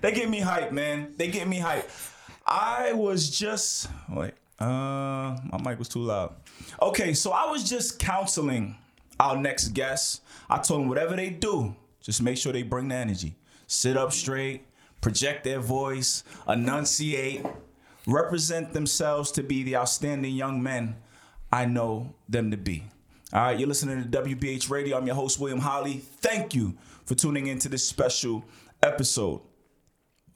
they get me hype, man. They get me hype. I was just wait. Uh, my mic was too loud. Okay, so I was just counseling our next guest. I told them whatever they do, just make sure they bring the energy. Sit up straight, project their voice, enunciate, represent themselves to be the outstanding young men I know them to be. All right, you're listening to WBH Radio. I'm your host, William Holly. Thank you for tuning into this special episode.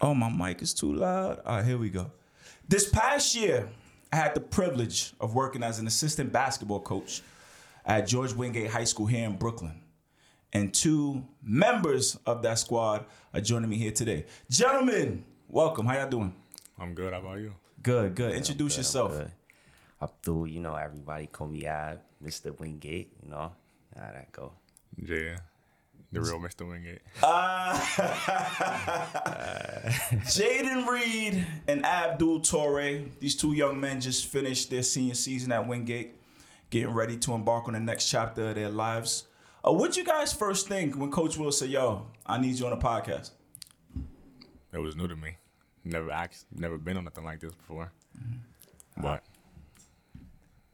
Oh, my mic is too loud. All right, here we go. This past year, I had the privilege of working as an assistant basketball coach at George Wingate High School here in Brooklyn. And two members of that squad are joining me here today. Gentlemen, welcome. How y'all doing? I'm good. How about you? Good, good. Introduce Good, yourself. good. Abdul, you know, everybody call me Ab, Mr. Wingate, you know. How that go? Yeah. The real Mr. Wingate. Jaden Reed and Abdul Torre, these two young men just finished their senior season at Wingate, getting ready to embark on the next chapter of their lives. Uh, what'd you guys first think when Coach Will said, "Yo, I need you on a podcast"? It was new to me. Never act, never been on nothing like this before. But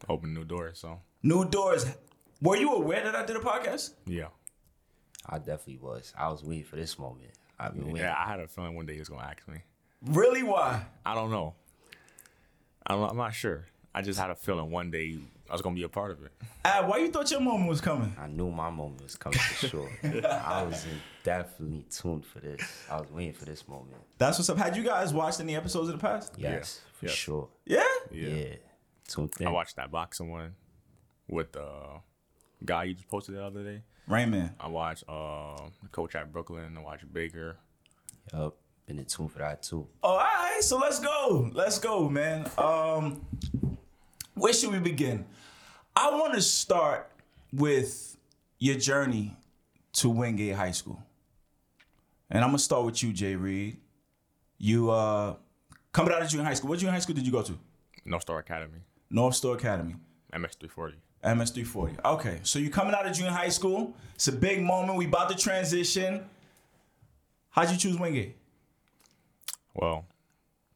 opened new doors. So New doors. Were you aware that I did a podcast? yeah, I definitely was. I was waiting for this moment. I've been waiting. yeah. I had a feeling one day he was gonna ask me. Really? Why? I don't know. I don't, I'm not sure. I just had a feeling one day I was gonna be a part of it. Ab, why you thought your moment was coming? I knew my moment was coming for sure. I was definitely tuned for this. I was waiting for this moment. That's what's up. Had you guys watched any episodes of the past? Yes, for yes. sure. Yeah. Yeah. Tuned in. I watched that boxing one with the guy you just posted the other day. Rainman. I watched uh, the coach at Brooklyn. I watched Baker. Yup. Been in tune for that too. Oh, all right, so let's go. Let's go, man. Um, where should we begin? I want to start with your journey to Wingate High School, and I'm gonna start with you, Jay Reed. You uh, coming out of junior high school. What junior high school did you go to? North Star Academy. North Star Academy. MS340. MS 340. Okay, so you're coming out of junior high school. It's a big moment. We about to transition. How'd you choose Wingate? Well,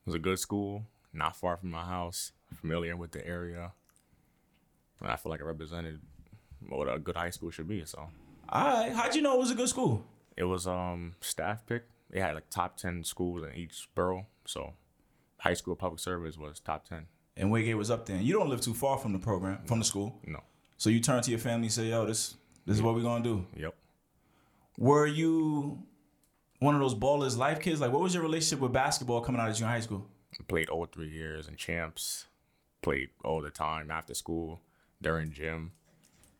it was a good school, not far from my house, familiar with the area. And I feel like I represented what a good high school should be. So All right, how'd you know it was a good school? it was um staff pick. They had like top ten schools in each borough. So high school public service was top ten. And Wingate was up there. You don't live too far from the program, from the school. No. So you turn to your family and say, yo, this this is what we're gonna do. Yep. Were you one of those ballers life kids? Like what was your relationship with basketball coming out of junior high school? Played all three years in champs. Played all the time after school, during gym.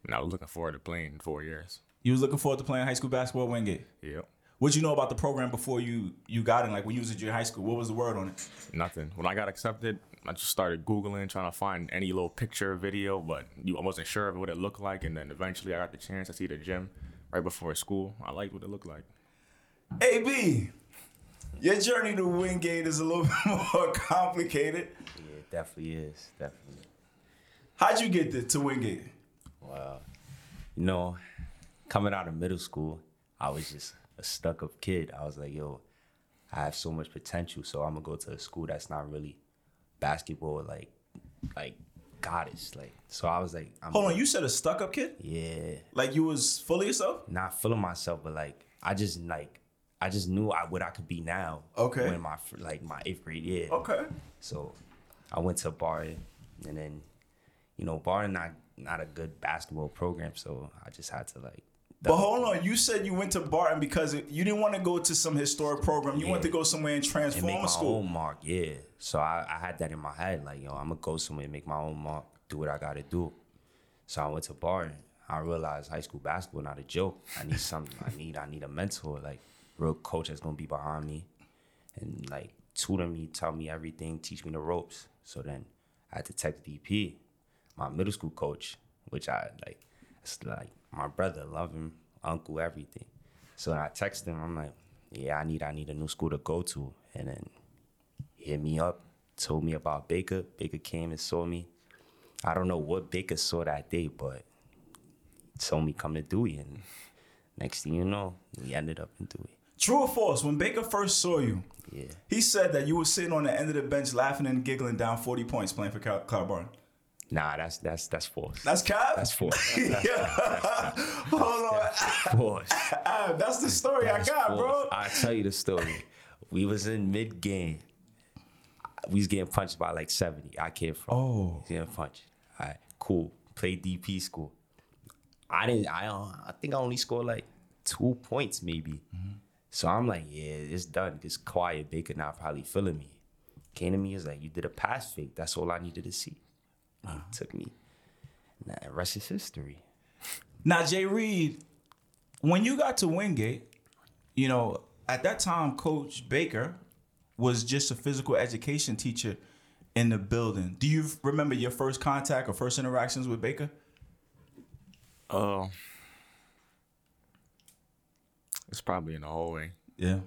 And I was looking forward to playing in four years. You was looking forward to playing high school basketball at Wingate. Yep. What'd you know about the program before you you got in? Like when you was in junior high school, what was the word on it? Nothing. When I got accepted, I just started Googling, trying to find any little picture or video, but you, I wasn't sure of what it looked like. And then eventually I got the chance to see the gym right before school. I liked what it looked like. AB, your journey to Wingate is a little bit more complicated. Yeah, it definitely is. Definitely. How'd you get there to Wingate? Wow. You know, coming out of middle school, I was just a stuck up kid. I was like, yo, I have so much potential, so I'm gonna go to a school that's not really basketball like like goddess. Like so I was like, I'm Hold on, you said a stuck up kid? yeah. Like you was full of yourself? Not full of myself, but like I just like I just knew I, what I could be now. Okay. When my like my eighth grade year. Okay. So I went to Barton, and then, you know, Barton not not a good basketball program, so I just had to like. But hold on, you said you went to Barton because it, you didn't want to go to some historic program. You wanted to go somewhere and and transform make a my school. own mark, yeah. So I, I had that in my head, like, yo, I'm gonna go somewhere and make my own mark, do what I gotta do. So I went to Barton. I realized high school basketball not a joke. I need something. I need I need a mentor, like real coach that's gonna be behind me, and like tutor me, tell me everything, teach me the ropes. So then I had to text DP, my middle school coach, which I like. It's like my brother, love him, uncle, everything. So I text him. I'm like, yeah, I need I need a new school to go to, and then he hit me up, told me about Baker. Baker came and saw me. I don't know what Baker saw that day, but told me come to Dewey, and next thing you know, we ended up in Dewey. True or false? When Baker first saw you, Yeah. he said that you were sitting on the end of the bench laughing and giggling down 40 points playing for Cal- Cloud Barn. Nah, that's that's that's false. That's cap? that's false. Hold on. false. Ah, that's the story I got, false. bro. I'll tell you the story. We was in mid game. We was getting punched by like 70. I came from. Oh. Getting punched. All right, cool. Played DP school. I didn't. I don't. I think I only scored like two points maybe. So I'm like, yeah, it's done. It's quiet. Baker not probably feeling me. Came to me is like, you did a pass fake. That's all I needed to see. He took me. Nah, rest is history. Now, Jay Reed, when you got to Wingate, you know, at that time, Coach Baker was just a physical education teacher in the building. Do you remember your first contact or first interactions with Baker? Uh, it's probably in the hallway Yeah.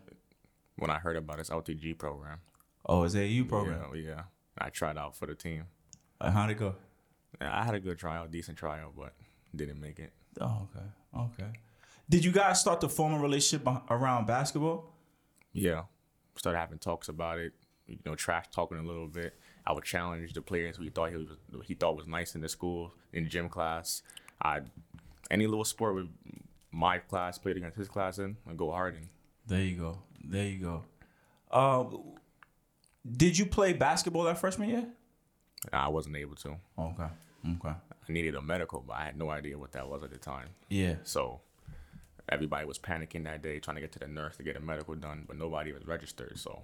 when I heard about his LTG program. Oh, his AU program. Yeah, yeah. I tried out for the team. How'd it go? Yeah, I had a good trial, decent trial, but didn't make it. Oh, okay. Okay. Did you guys start to form a relationship around basketball? Yeah, started having talks about it. You know, trash talking a little bit. I would challenge the players who he thought he was he thought was nice in the school in gym class. I any little sport with my class played against his class in, I go hard in. There you go. There you go. Uh, did you play basketball that freshman year? I wasn't able to. Okay. Okay. I needed a medical, but I had no idea what that was at the time. Yeah. So everybody was panicking that day, trying to get to the nurse to get a medical done, but nobody was registered. So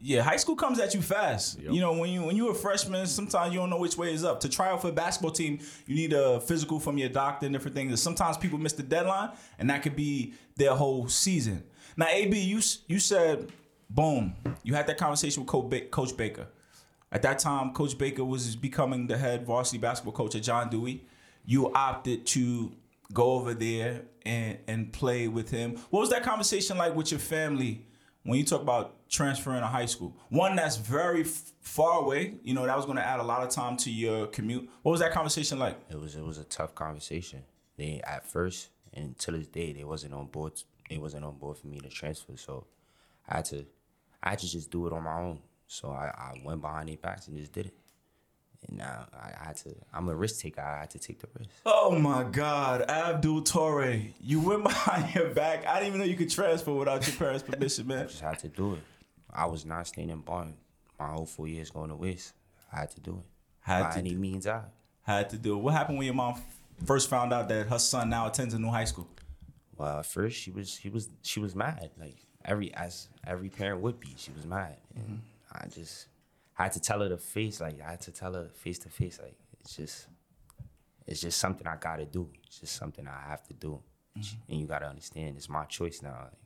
Yeah, high school comes at you fast. Yep. You know, when you when you're a freshman, sometimes you don't know which way is up. To try out for a basketball team, you need a physical from your doctor and different things. And sometimes people miss the deadline, and that could be their whole season. Now, AB, you you said, boom, you had that conversation with coach Baker. At that time, Coach Baker was becoming the head varsity basketball coach at John Dewey. You opted to go over there and and play with him. What was that conversation like with your family when you talk about transferring to high school? One that's very f- far away. You know that was going to add a lot of time to your commute. What was that conversation like? It was it was a tough conversation. They at first and to this day they wasn't on board. They wasn't on board for me to transfer. So I had to I had to just do it on my own. So I, I went behind their backs and just did it. And now I, I had to. I'm a risk taker. I had to take the risk. Oh my God, Abdul Torre, you went behind your back. I didn't even know you could transfer without your parents' permission, man. I Just had to do it. I was not staying in Barton. My whole four years going to waste. I had to do it. Had By to any do- means out. Had to do it. What happened when your mom first found out that her son now attends a new high school? Well, at first she was she was she was mad. Like every as every parent would be, she was mad. And mm-hmm. I just had to tell her to face like I had to tell her face to face like it's just it's just something I gotta do. It's just something I have to do. Mm-hmm. And you gotta understand it's my choice now. Like,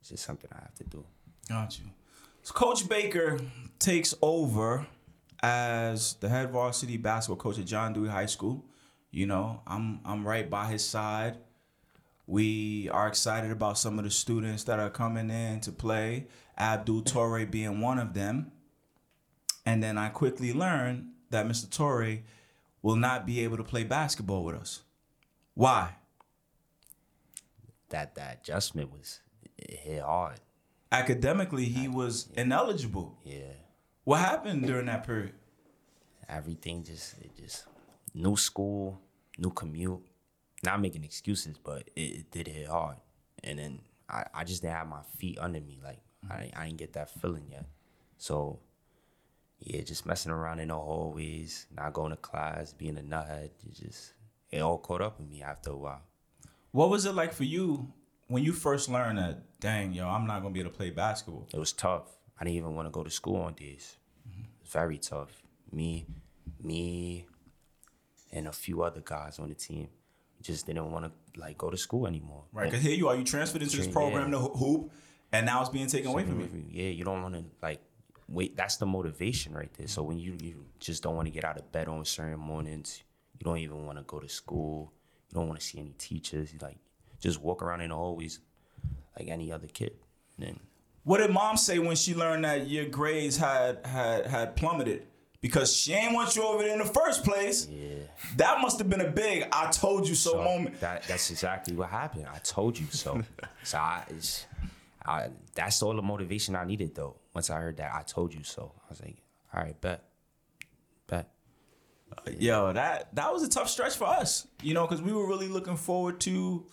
it's just something I have to do. Got you. So Coach Baker takes over as the head varsity basketball coach at John Dewey High School. You know, I'm I'm right by his side. We are excited about some of the students that are coming in to play. Abdul Torre being one of them. And then I quickly learned that Mr. Torre will not be able to play basketball with us. Why? That that adjustment was it hit hard. Academically, he was ineligible. Yeah. What happened during that period? everything just it just new school, new commute. Not making excuses, but it, it did hit hard. And then I, I just didn't have my feet under me. Like I mm-hmm. I didn't get that feeling yet. So yeah, just messing around in the hallways, not going to class, being a nuthead. It just it all caught up with me after a while. What was it like for you when you first learned that, dang, yo, I'm not gonna be able to play basketball? It was tough. I didn't even want to go to school on days. Mm-hmm. It was very tough. Me, me, and a few other guys on the team just didn't want to like go to school anymore. Right, because here you are, you transferred into this Yeah. program to hoop, and now it's being taken away from you. Yeah, you don't want to like wait. That's the motivation right there. So when you you just don't want to get out of bed on certain mornings, you don't even want to go to school. You don't want to see any teachers. You like just walk around in the hallways like any other kid. And then What did mom say when she learned that your grades had had had plummeted? Because she ain't want you over there in the first place. yeah. That must have been a big "I told you so" So moment. That that's exactly what happened. I told you so. so I I, that's all the motivation I needed though. Once I heard that, I told you so. I was like, all right, bet, bet. Uh, yo, that that was a tough stretch for us, you know, because we were really looking forward to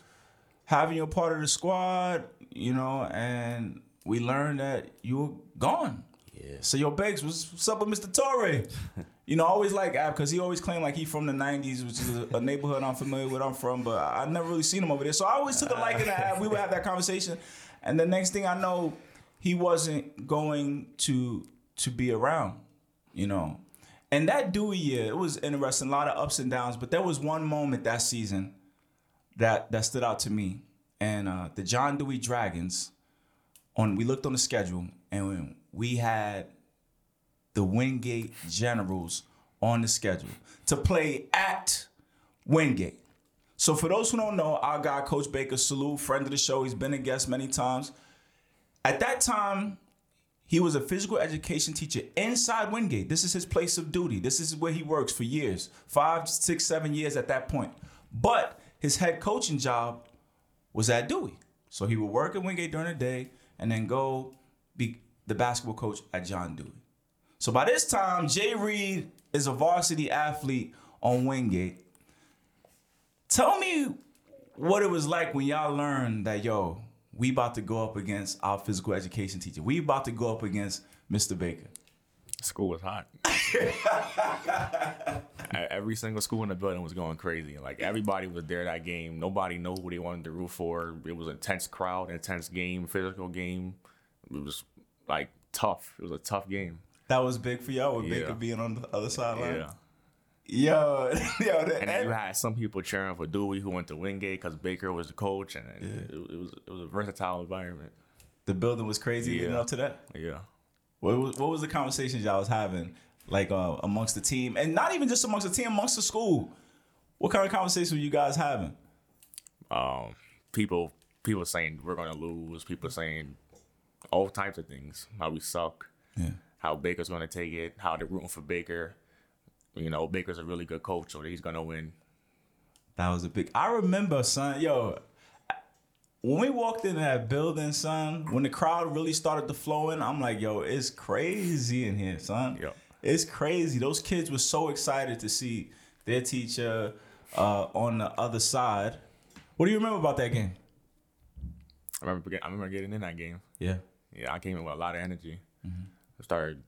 having you a part of the squad, you know, and we learned that you were gone. Yeah. So yo, Bakes, what's, what's up with Mr. Torre? you know, I always like Ab because he always claimed like he from the '90s, which is a, a neighborhood I'm familiar with. I'm from, but I, I never really seen him over there. So I always took a liking to Ab. We would have that conversation, and the next thing I know, he wasn't going to to be around, you know. And that Dewey year, it was interesting, a lot of ups and downs. But there was one moment that season that that stood out to me, and uh, the John Dewey Dragons. On we looked on the schedule, and we had the Wingate Generals on the schedule to play at Wingate. So for those who don't know, our guy Coach Baker, salute, friend of the show. He's been a guest many times. At that time, he was a physical education teacher inside Wingate. This is his place of duty. This is where he works for years five, six, seven years at that point. But his head coaching job was at Dewey. So he would work at Wingate during the day and then go be the basketball coach at John Dewey. So by this time, Jay Reed is a varsity athlete on Wingate. Tell me what it was like when y'all learned that, yo, we about to go up against our physical education teacher. We about to go up against Mr. Baker. School was hot. Every single school in the building was going crazy. Like everybody was there that game. Nobody knew who they wanted to root for. It was an intense crowd, intense game, physical game. It was like tough. It was a tough game. That was big for y'all with Yeah. Baker being on the other sideline. Yeah. Yo, yo, that, And then you had some people cheering for Dewey who went to Wingate because Baker was the coach, and it, it was it was a versatile environment. the building was crazy leading up to that. Yeah. What was, what was the conversations y'all was having, like uh, amongst the team, and not even just amongst the team, amongst the school? What kind of conversations were you guys having? um, people people saying we're gonna lose. People saying all types of things. How we suck. Yeah. How Baker's gonna take it. How they're rooting for Baker. You know, Baker's a really good coach, so he's gonna win. That was a big. I remember, son. Yo, when we walked in that building, son, when the crowd really started to flow in, I'm like, yo, it's crazy in here, son. Yep. It's crazy. Those kids were so excited to see their teacher uh, on the other side. What do you remember about that game? I remember I remember getting in that game. Yeah. Yeah, I came in with a lot of energy. Started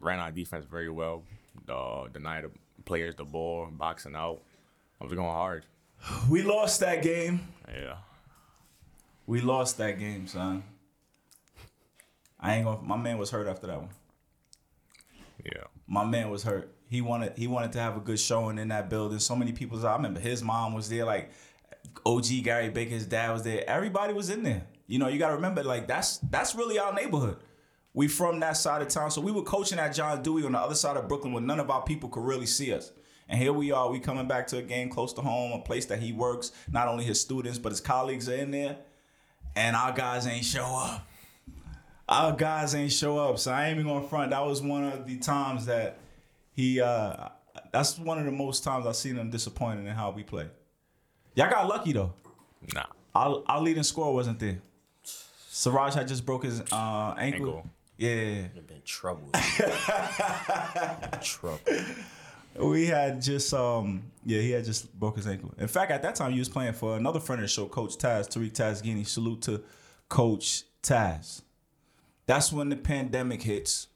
ran our defense very well. Uh, denied the players the ball, boxing out. I was going hard. We lost that game. Yeah. We lost that game, son. I ain't gonna. My man was hurt after that one. Yeah. my man was hurt. He wanted he wanted to have a good showing in that building. So many people. I remember his mom was there. Like OG Gary Baker's dad was there. Everybody was in there. You know, you got to remember, like that's that's really our neighborhood. We from that side of town, so we were coaching at John Dewey on the other side of Brooklyn, where none of our people could really see us. And here we are. We coming back to a game close to home, a place that he works. Not only his students, but his colleagues are in there, and our guys ain't show up our guys ain't show up. So I ain't even gonna front. That was one of the times that he uh that's one of the most times I've seen him disappointed in how we play. Y'all got lucky though. Nah. Our, our leading scorer wasn't there. Siraj had just broke his uh, ankle. Ankle. Yeah. Would have been trouble. trouble. We had just um yeah, he had just broke his ankle. In fact, at that time he was playing for another friend of the show, Coach Taz, Tariq Tazgini. Salute to Coach Taz. That's when the pandemic hits.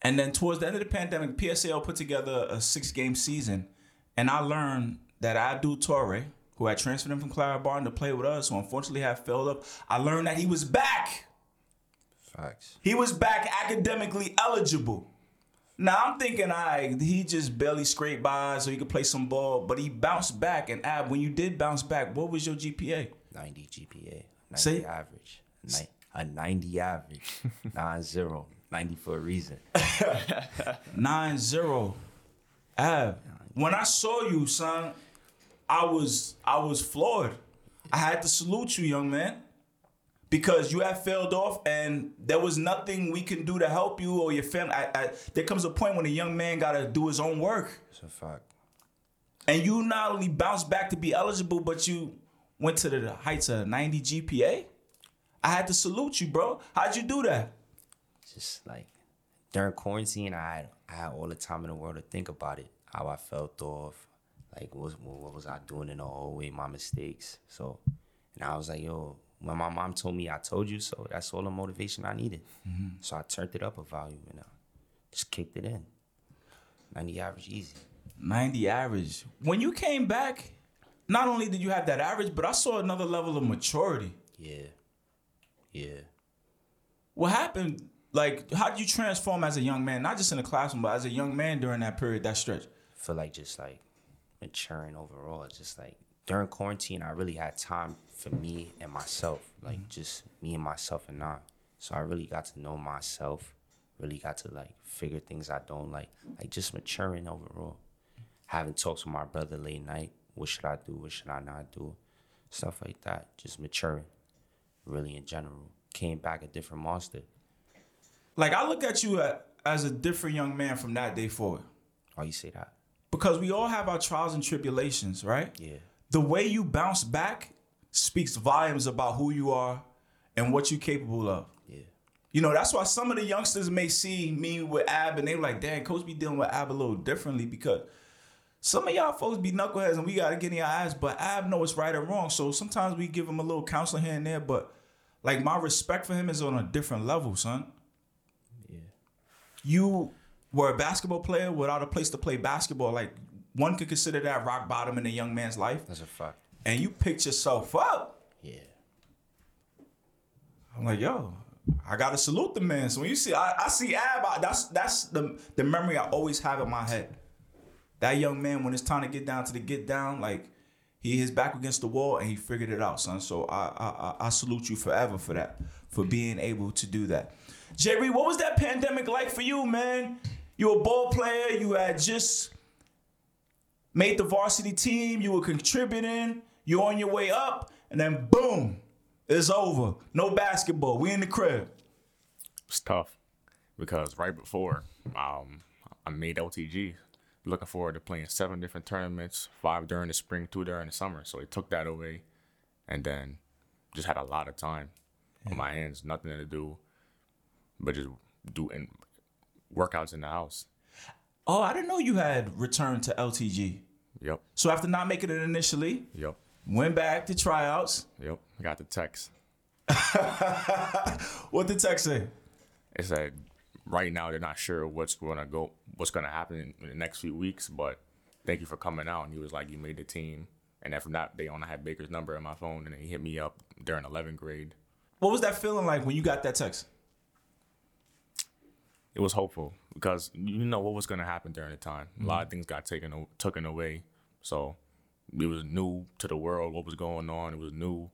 And then towards the end of the pandemic, PSAL put together a six game season. And I learned that Abdul Torre, who had transferred him from Clara Barton to play with us, who unfortunately had failed up, I learned that he was back. Facts. He was back academically eligible. Now I'm thinking, I he just barely scraped by so he could play some ball, but he bounced back. And Ab, when you did bounce back, what was your GPA? 90 GPA. 90 See? average. Ni- a 90 average. 9 0. 90 for a reason. Nine zero. Ab, when I saw you, son, I was I was floored. I had to salute you, young man, because you have failed off, and there was nothing we can do to help you or your family. I, I, there comes a point when a young man got to do his own work. It's a fact. And you not only bounced back to be eligible, but you went to the heights of 90 GPA. I had to salute you, bro. How'd you do that? Just like during quarantine, I had I had all the time in the world to think about it, how I felt off, like what was, what was I doing in the hallway, my mistakes. So, and I was like, yo, when my mom told me I told you so, that's all the motivation I needed. Mm-hmm. So I turned it up a volume and I just kicked it in. 90 average easy. 90 average. When you came back, not only did you have that average, but I saw another level of maturity. Yeah. Yeah. What happened? Like, how did you transform as a young man? Not just in the classroom, but as a young man during that period, that stretch. feel like just like maturing overall. It's just like during quarantine, I really had time for me and myself, like mm-hmm. just me and myself and I. So I really got to know myself. Really got to like figure things I don't like, like just maturing overall. Having talks with my brother late night. What should I do? What should I not do? Stuff like that. Just maturing, really in general. Came back a different monster. Like, I look at you as a different young man from that day forward. Why you say that? Because we all have our trials and tribulations, right? Yeah. The way you bounce back speaks volumes about who you are and what you're capable of. Yeah. You know, that's why some of the youngsters may see me with Ab and they like, damn, coach be dealing with Ab a little differently because some of y'all folks be knuckleheads and we gotta get in your eyes, but Ab know what's right or wrong. So sometimes we give him a little counseling here and there, but like my respect for him is on a different level, son. Yeah. You were a basketball player without a place to play basketball. Like one could consider that rock bottom in a young man's life. That's a fact. And you picked yourself up. Yeah. I'm like, yo, I gotta salute the man. So when you see, I, I see Ab, I- that's that's the the memory I always have in my head. That young man, when it's time to get down to the get down, like he his back against the wall and he figured it out, son. So I I, I- I salute you forever for that, for being able to do that. Jerry, what was that pandemic like for you, man? You a ball player. You had just made the varsity team. You were contributing. You're on your way up, and then boom, it's over. No basketball. We in the crib. It's tough because right before um, I made LTG, looking forward to playing seven different tournaments, five during the spring, two during the summer. So they took that away, and then just had a lot of time on my hands, nothing to do, but just do and workouts in the house. Oh, I didn't know you had returned to LTG. Yep, So after not making it initially, yep, went back to tryouts. yep. I got the text. What did text say? It said right now they're not sure what's going to go, what's going to happen in, the next few weeks, but thank you for coming out. And he was like, you made the team. And then from that day on, I had Baker's number in my phone, and then he hit me up during 11th grade. What was that feeling like when you got that text? It was hopeful because you know what was going to happen during the time. A lot of mhm. things got taken taken away, so it was new to the world what was going on. It was new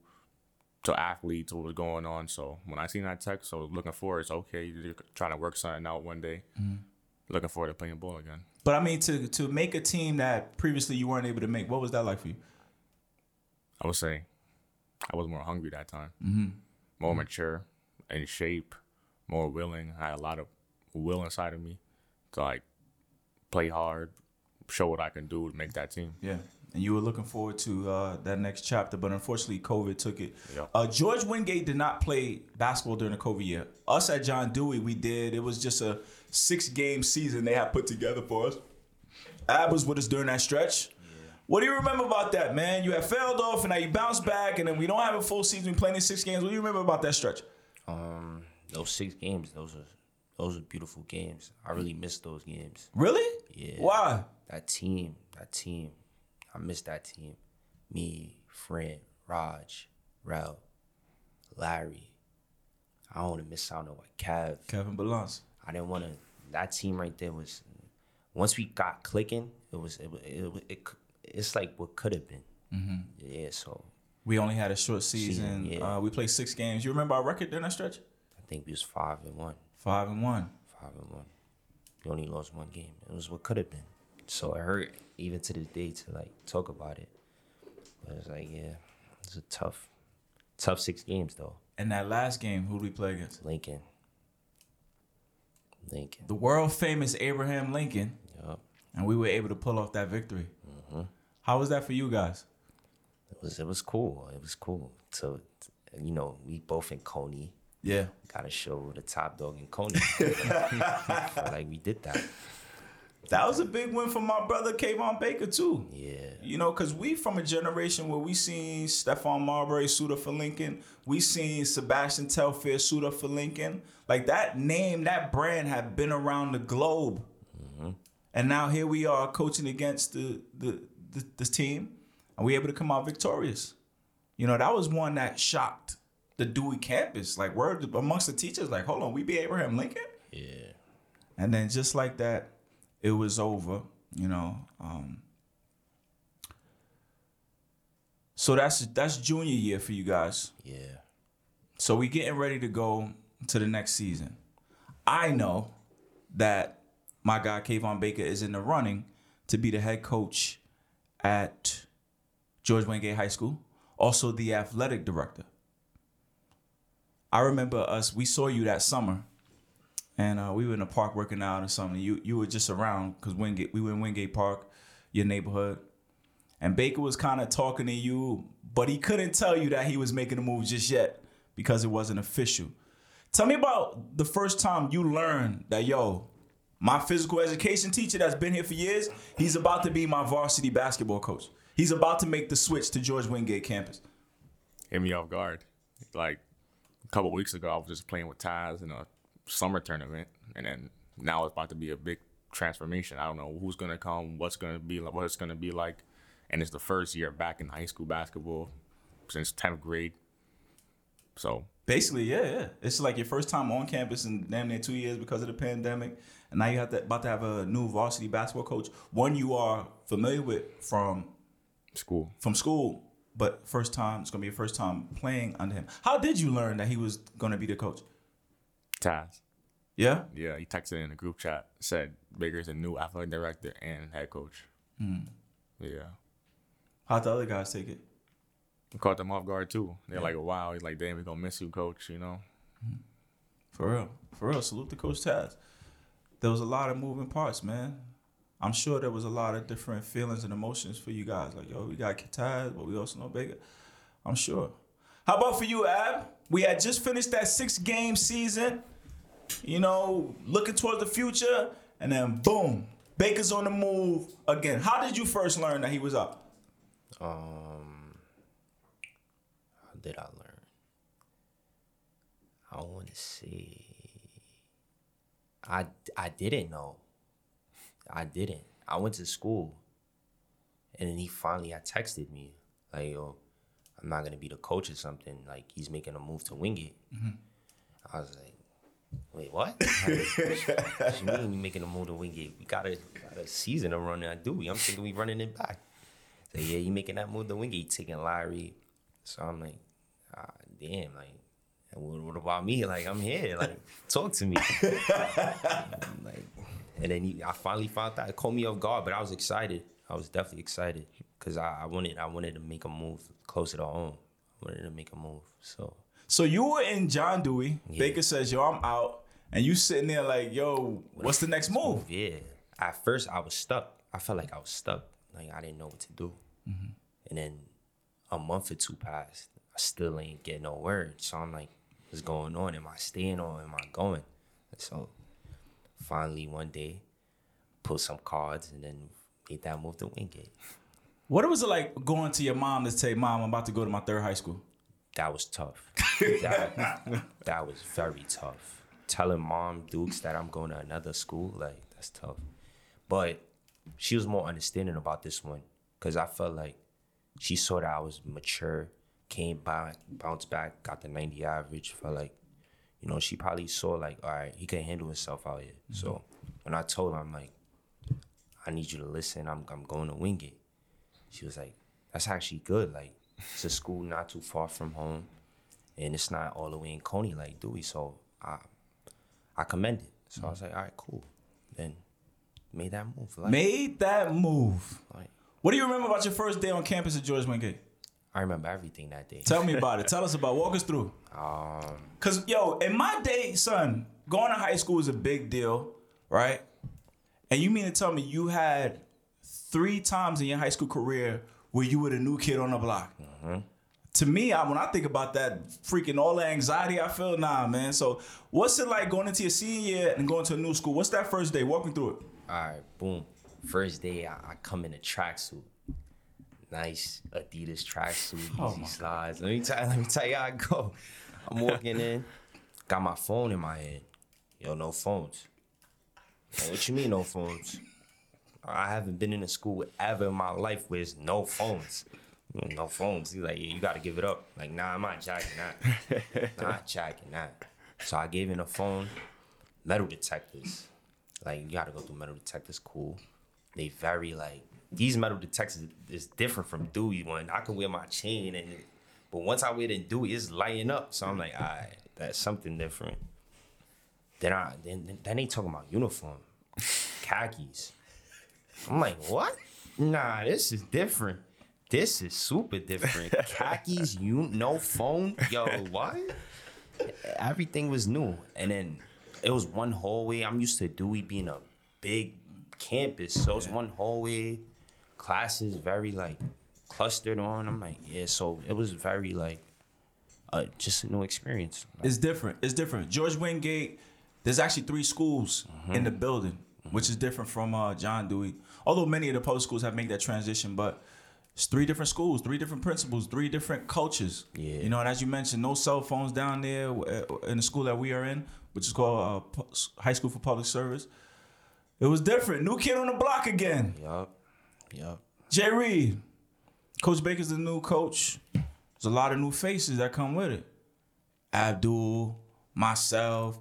to athletes what was going on. So when I seen that text, I was looking forward. It's okay. You're trying to work something out one day. Mm-hmm. Looking forward to playing ball again. But I mean, to to make a team that previously you weren't able to make, what was that like for you? I would say I was more hungry that time, mm-hmm. more mature, in shape, more willing. I had a lot of will inside of me to like play hard, show what I can do to make that team. Yeah. And you were looking forward to uh, that next chapter, but unfortunately, COVID took it. Yeah. Uh, George Wingate did not play basketball during the COVID year. Us at John Dewey, we did. It was just a six game season they had put together for us. Ab was with us during that stretch. What do you remember about that, man? You had failed off, and now you bounced back, and then we don't have a full season. We playing in six games. What do you remember about that stretch? Um, those six games, those are those are beautiful games. I really miss those games. Really? Yeah. Why? That team, that team, I miss that team. Me, Fred, Raj, Rel, Larry. I don't want to miss out on what Kev. Kevin Balance. I didn't want to. That team right there was. Once we got clicking, it was it, wa- it, it, it's like what could have been. Mm-hmm. Yeah, so We only had a short season. Season, yeah. uh, we played six games. You remember our record during that stretch? I think we was five and one. Five and one. five and one. We only lost one game. It was what could have been. So it hurt even to this day to like talk about it. But it's like, yeah, it's a tough, tough six games though. And that last game, who did we play against? Lincoln. Lincoln. The world famous Abraham Lincoln, Yup. and we were able to pull off that victory. Mm-hmm. How was that for you guys? It was it was cool. It was cool. So you know, we both in Coney. Yeah. Got to show the top dog in Coney. Like we did that. That was a big win for my brother Kayvon Baker too. Yeah. You know, cause we from a generation where we seen Stephon Marbury suit up for Lincoln. We seen Sebastian Telfair suit up for Lincoln. Like that name, that brand had been around the globe. Mm-hmm. And now here we are coaching against the the, the the team, and we able to come out victorious. You know, that was one that shocked the Dewey campus. Like word amongst the teachers, like, hold on, we be Abraham Lincoln? Yeah. And then just like that, it was over, you know. Um, so that's that's junior year for you guys. Yeah. So we getting ready to go to the next season. I know that my guy Kayvon Baker is in the running to be the head coach at George Wingate High School, also the athletic director. I remember us, we saw you that summer, and uh, we were in the park working out or something. You you were just around because Wingate, we were in Wingate Park, your neighborhood, and Baker was kind of talking to you, but he couldn't tell you that he was making a move just yet because it wasn't official. Tell me about the first time you learned that yo, my physical education teacher that's been here for years, he's about to be my varsity basketball coach. He's about to make the switch to George Wingate campus. hit me off guard. Like couple weeks ago, I was just playing with Taz in a summer tournament, and then now it's about to be a big transformation. I don't know who's gonna come, what's gonna be, like, what it's gonna be like, and it's the first year back in high school basketball since tenth grade. So Basically, yeah, yeah. It's like your first time on campus in damn near two years because of the pandemic, and now you have to about to have a new varsity basketball coach, one you are familiar with from school, from school, but first time it's gonna be your first time playing under him. How did you learn that he was gonna be the coach? Taz. Yeah, Yeah, he texted in the group chat said Baker's a new athletic director and head coach. Hmm. Yeah. how'd the other guys take it? We caught them off guard too. They're like, wow. He's like, damn, we gonna miss you, coach. You know. Hmm. For real, for real. Salute to Coach Taz. There was a lot of moving parts, man. I'm sure there was a lot of different feelings and emotions for you guys. Like, yo, we got Taz, but we also know Baker. I'm sure. How about for you, Ab? We had just finished that six game season, you know, looking towards the future, and then boom, Baker's on the move again. How did you first learn that he was up? Um, how did I learn? I want to see. I I didn't know. I didn't. I went to school, and then he finally had texted me like, "Yo, I'm not gonna be the coach or something. Like he's making a move to Wingate." I was like, "Wait, what? what you mean we making a move to Wingate? We got a, got a season to run that, do? I'm thinking we running it back." So yeah, you making that move to Wingate, taking Larry. So I'm like, ah, damn, like, what, what about me? Like, I'm here. Like, talk to me. like, and then he, I finally found out. It caught me off guard, but I was excited. I was definitely excited because I, I wanted, I wanted to make a move closer to home. I wanted to make a move. So So you were in John Dewey. Baker says, yo, I'm out. And you sitting there like, yo, what's the next move? Yeah. At first, I was stuck. I felt like I was stuck. Like I didn't know what to do. Mm-hmm. And then a month or two passed. I still ain't getting no word. So I'm like, what's going on? Am I staying or am I going? And so finally one day, pulled some cards and then made that move to Wingate. What was it like going to your mom to say, Mom, I'm about to go to my third high school? That was tough. that, that was very tough. Telling mom Dukes that I'm going to another school, like that's tough. But she was more understanding about this one because I felt like she saw that I was mature, came back, bounced back, got the 90 average. Felt like, you know, she probably saw like, all right, he can handle himself out here. Mm-hmm. So when I told her, I'm like, I need you to listen. I'm I'm going to Wingate. She was like, that's actually good. Like, it's a school not too far from home, and it's not all the way in Coney like Dewey. So I, I commend it. So I was mm-hmm. like, all right, cool. Then made that move. Like, Made that move. like, What do you remember about your first day on campus at George Wingate? I remember everything that day. Tell me about it. Tell us about. Walk us through. Um, Cause yo, in my day, son, going to high school was a big deal, right? And you mean to tell me you had three times in your high school career where you were the new kid on the block? to me, I, when I think about that, freaking all the anxiety I feel, nah, man. So, what's it like going into your senior year and going to a new school? What's that first day? Walk me through it. All right, boom. First day, I, I come in a tracksuit. Nice Adidas tracksuit, Oh easy slides. Let me tell let me tell you how I go. I'm walking in, got my phone in my hand. Yo, no phones. Like, what you mean no phones? I haven't been in a school ever in my life where there's no phones. No phones. He's like, yeah, you gotta give it up. Like, nah, I'm not jacking that. not jacking that. So I gave him a phone, metal detectors. Like, you gotta go through metal detectors, cool. They very like these metal detectors is different from Dewey one. I can wear my chain and but once I wear the Dewey, it's lighting up. So I'm like, all right, that's something different. Then I then then they talking about uniform, khakis. I'm like, what? Nah, this is different. This is super different. Khakis, you no phone, yo, what? Everything was new, and then it was one hallway. I'm used to Dewey being a big campus, so it's one hallway. Classes very like clustered on. I'm like, yeah. So it was very like, uh, just a new experience. It's different. It's different. George Wingate, there's actually three schools in the building, which is different from uh, John Dewey. Although many of the public schools have made that transition, but it's three different schools, three different principals, three different cultures. Yeah. You know, and as you mentioned, no cell phones down there uh, in the school that we are in, which is called uh, High School for Public Service. It was different. New kid on the block again. Yup, yup. Jay Reed, Coach Baker's the new coach. There's a lot of new faces that come with it. Abdul, myself.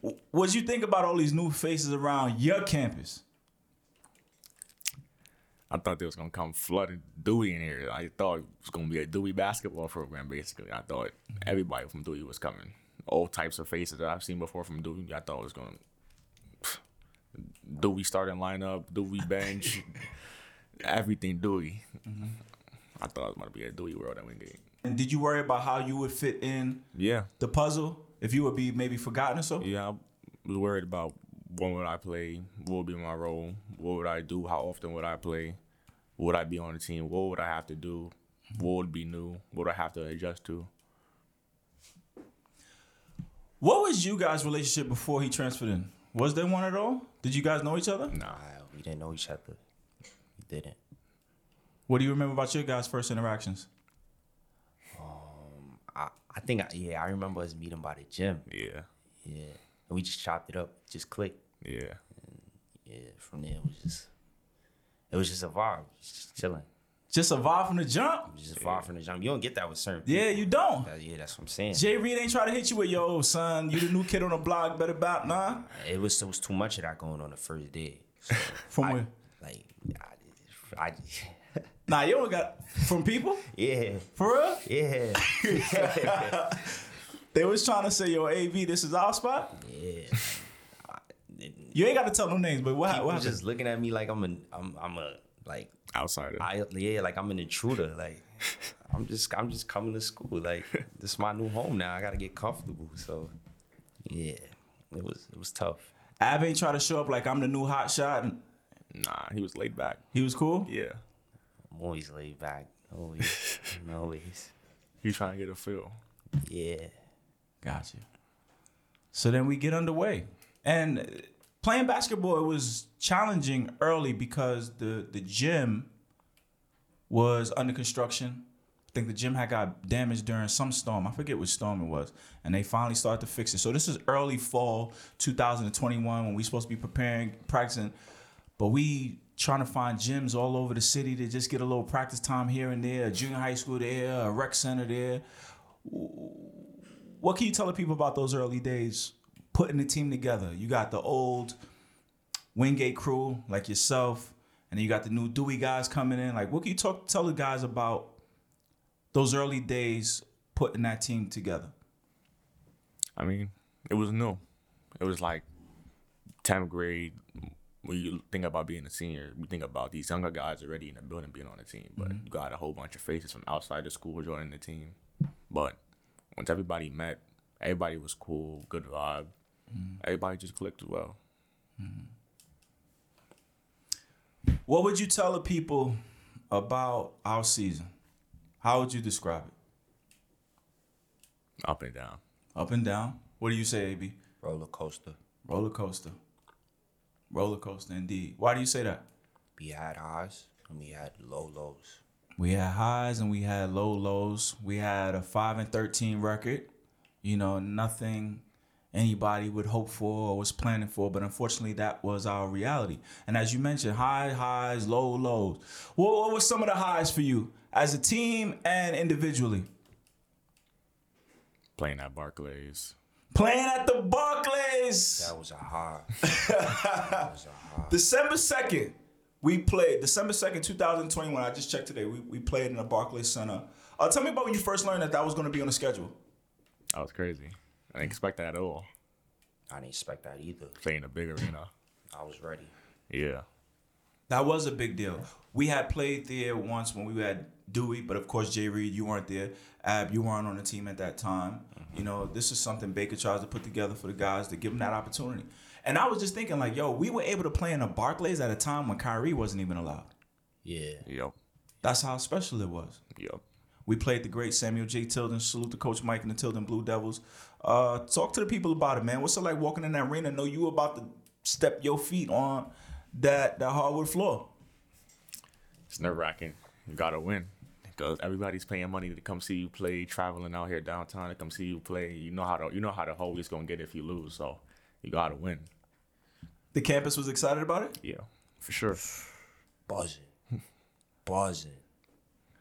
What would you think about all these new faces around your campus? I thought they was gonna come flooding Dewey in here. I thought it was gonna be a Dewey basketball program. Basically, I thought everybody from Dewey was coming. All types of faces that I've seen before from Dewey. I thought it was gonna Dewey starting lineup, Dewey bench, everything Dewey. I thought it was gonna be a Dewey world at Wingate. And did you worry about how you would fit in Yeah, the puzzle if you would be maybe forgotten or so? yeah. I was worried about when would I play, what would be my role, what would I do, how often would I play, would I be on the team, what would I have to do, what would be new, what would I have to adjust to. What was you guys' relationship before he transferred in? Was there one at all? Did you guys know each other? Nah, we didn't know each other. We didn't. What do you remember about your guys' first interactions? Um, I, I think I, yeah, I remember us meeting by the gym. yeah, Yeah, and we just chopped it up, just clicked. yeah. Yeah, from there it was just it was just a vibe, just chilling. Just a vibe from the jump? Just a vibe from the jump. You don't get that with certain. Yeah, you don't. people. yeah, that's what I'm saying. Jay Reed ain't try to hit you with, yo, son, you the new kid on the block, better about, nah? It was it was too much of that going on the first day. So, From I- where? Like, I, I Nah, you only got from people? yeah, For real? yeah, They was trying to say, yo, AV, this is our spot? yeah. You ain't got to tell no names, but what, People what happened? just looking at me like I'm a I'm I'm a like Outsider. I yeah like I'm an intruder. Like I'm just I'm just coming to school. Like this is my new home now. I gotta get comfortable. So yeah, it was it was tough. Ab ain't try to show up like I'm the new hot shot. And nah, he was laid back. he was cool? Yeah, I'm always laid back. Always, always. he trying to get a feel. Yeah. Gotcha. So then we get underway. And uh, playing basketball it was challenging early because the the gym was under construction. I think the gym had got damaged during some storm. I forget which storm it was. And they finally started to fix it. So this is early fall 2021 when we supposed to be preparing, practicing. But we trying to find gyms all over the city to just get a little practice time here and there, junior high school there, a rec center there. What can you tell the people about those early days putting the team together? You got the old Wingate crew like yourself, and then you got the new Dewey guys coming in. Like, what can you talk tell the guys about those early days putting that team together? I mean, it was new. It was like 10th grade. When you think about being a senior, we think about these younger guys already in the building being on the team. But mm-hmm. you got a whole bunch of faces from outside the school joining the team. But once everybody met, everybody was cool, good vibe. Mm-hmm. Everybody just clicked as well. Mm-hmm. What would you tell the people about our season? How would you describe it? Up and down. Up and down. What do you say, AB? Roller coaster. Roller coaster. Roller coaster, indeed. Why do you say that? We had highs and we had low lows. We had highs and we had low lows. We had a five and thirteen record. You know, nothing anybody would hope for or was planning for, but unfortunately, that was our reality. And as you mentioned, high highs, low lows. What, what were some of the highs for you as a team and individually? Playing at Barclays. Playing at the Barclays. That was a high. that was a high. December 2nd, we played. December 2nd, 2021. I just checked today. We, we played in the Barclays Center. Uh, tell me about when you first learned that that was going to be on the schedule. That was crazy. I didn't expect that at all. I didn't expect that either. Playing a big arena. I was ready. Yeah. That was a big deal. We had played there once when we had Dewey, but of course, Jay Reed, you weren't there. Ab, you weren't on the team at that time. You know, this is something Baker tries to put together for the guys to give them that opportunity. And I was just thinking, like, yo, we were able to play in the Barclays at a time when Kyrie wasn't even allowed. Yeah. Yep. That's how special it was. Yep. We played the great Samuel J. Tilden. Salute to Coach Mike and the Tilden Blue Devils. Uh, talk to the people about it, man. What's it like walking in that arena? And know you about to step your feet on that that hardwood floor. It's nerve wracking. You gotta win. Because everybody's paying money to come see you play, traveling out here downtown to come see you play. You know how to you know how the always gonna get if you lose. So you gotta win. The campus was excited about it. Yeah, for sure. Buzzing. Buzzing.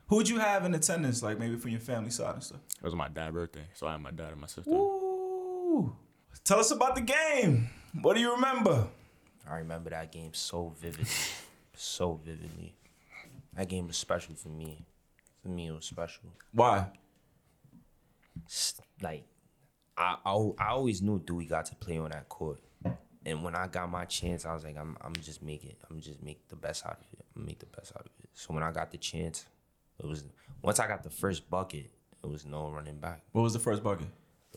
Who'd you have in attendance, like maybe from your family side and stuff? It was my dad's birthday, so I had my dad and my sister. Ooh. Tell us about the game. What do you remember? I remember that game so vividly. so vividly. That game was special for me. For me, it was special. Why? Like, I, I, I always knew Dewey got to play on that court. And when I got my chance, I was like, I'm, I'm just make it. I'm just make the best out of it. I'm make the best out of it. So when I got the chance, it was once I got the first bucket, it was no running back. What was the first bucket?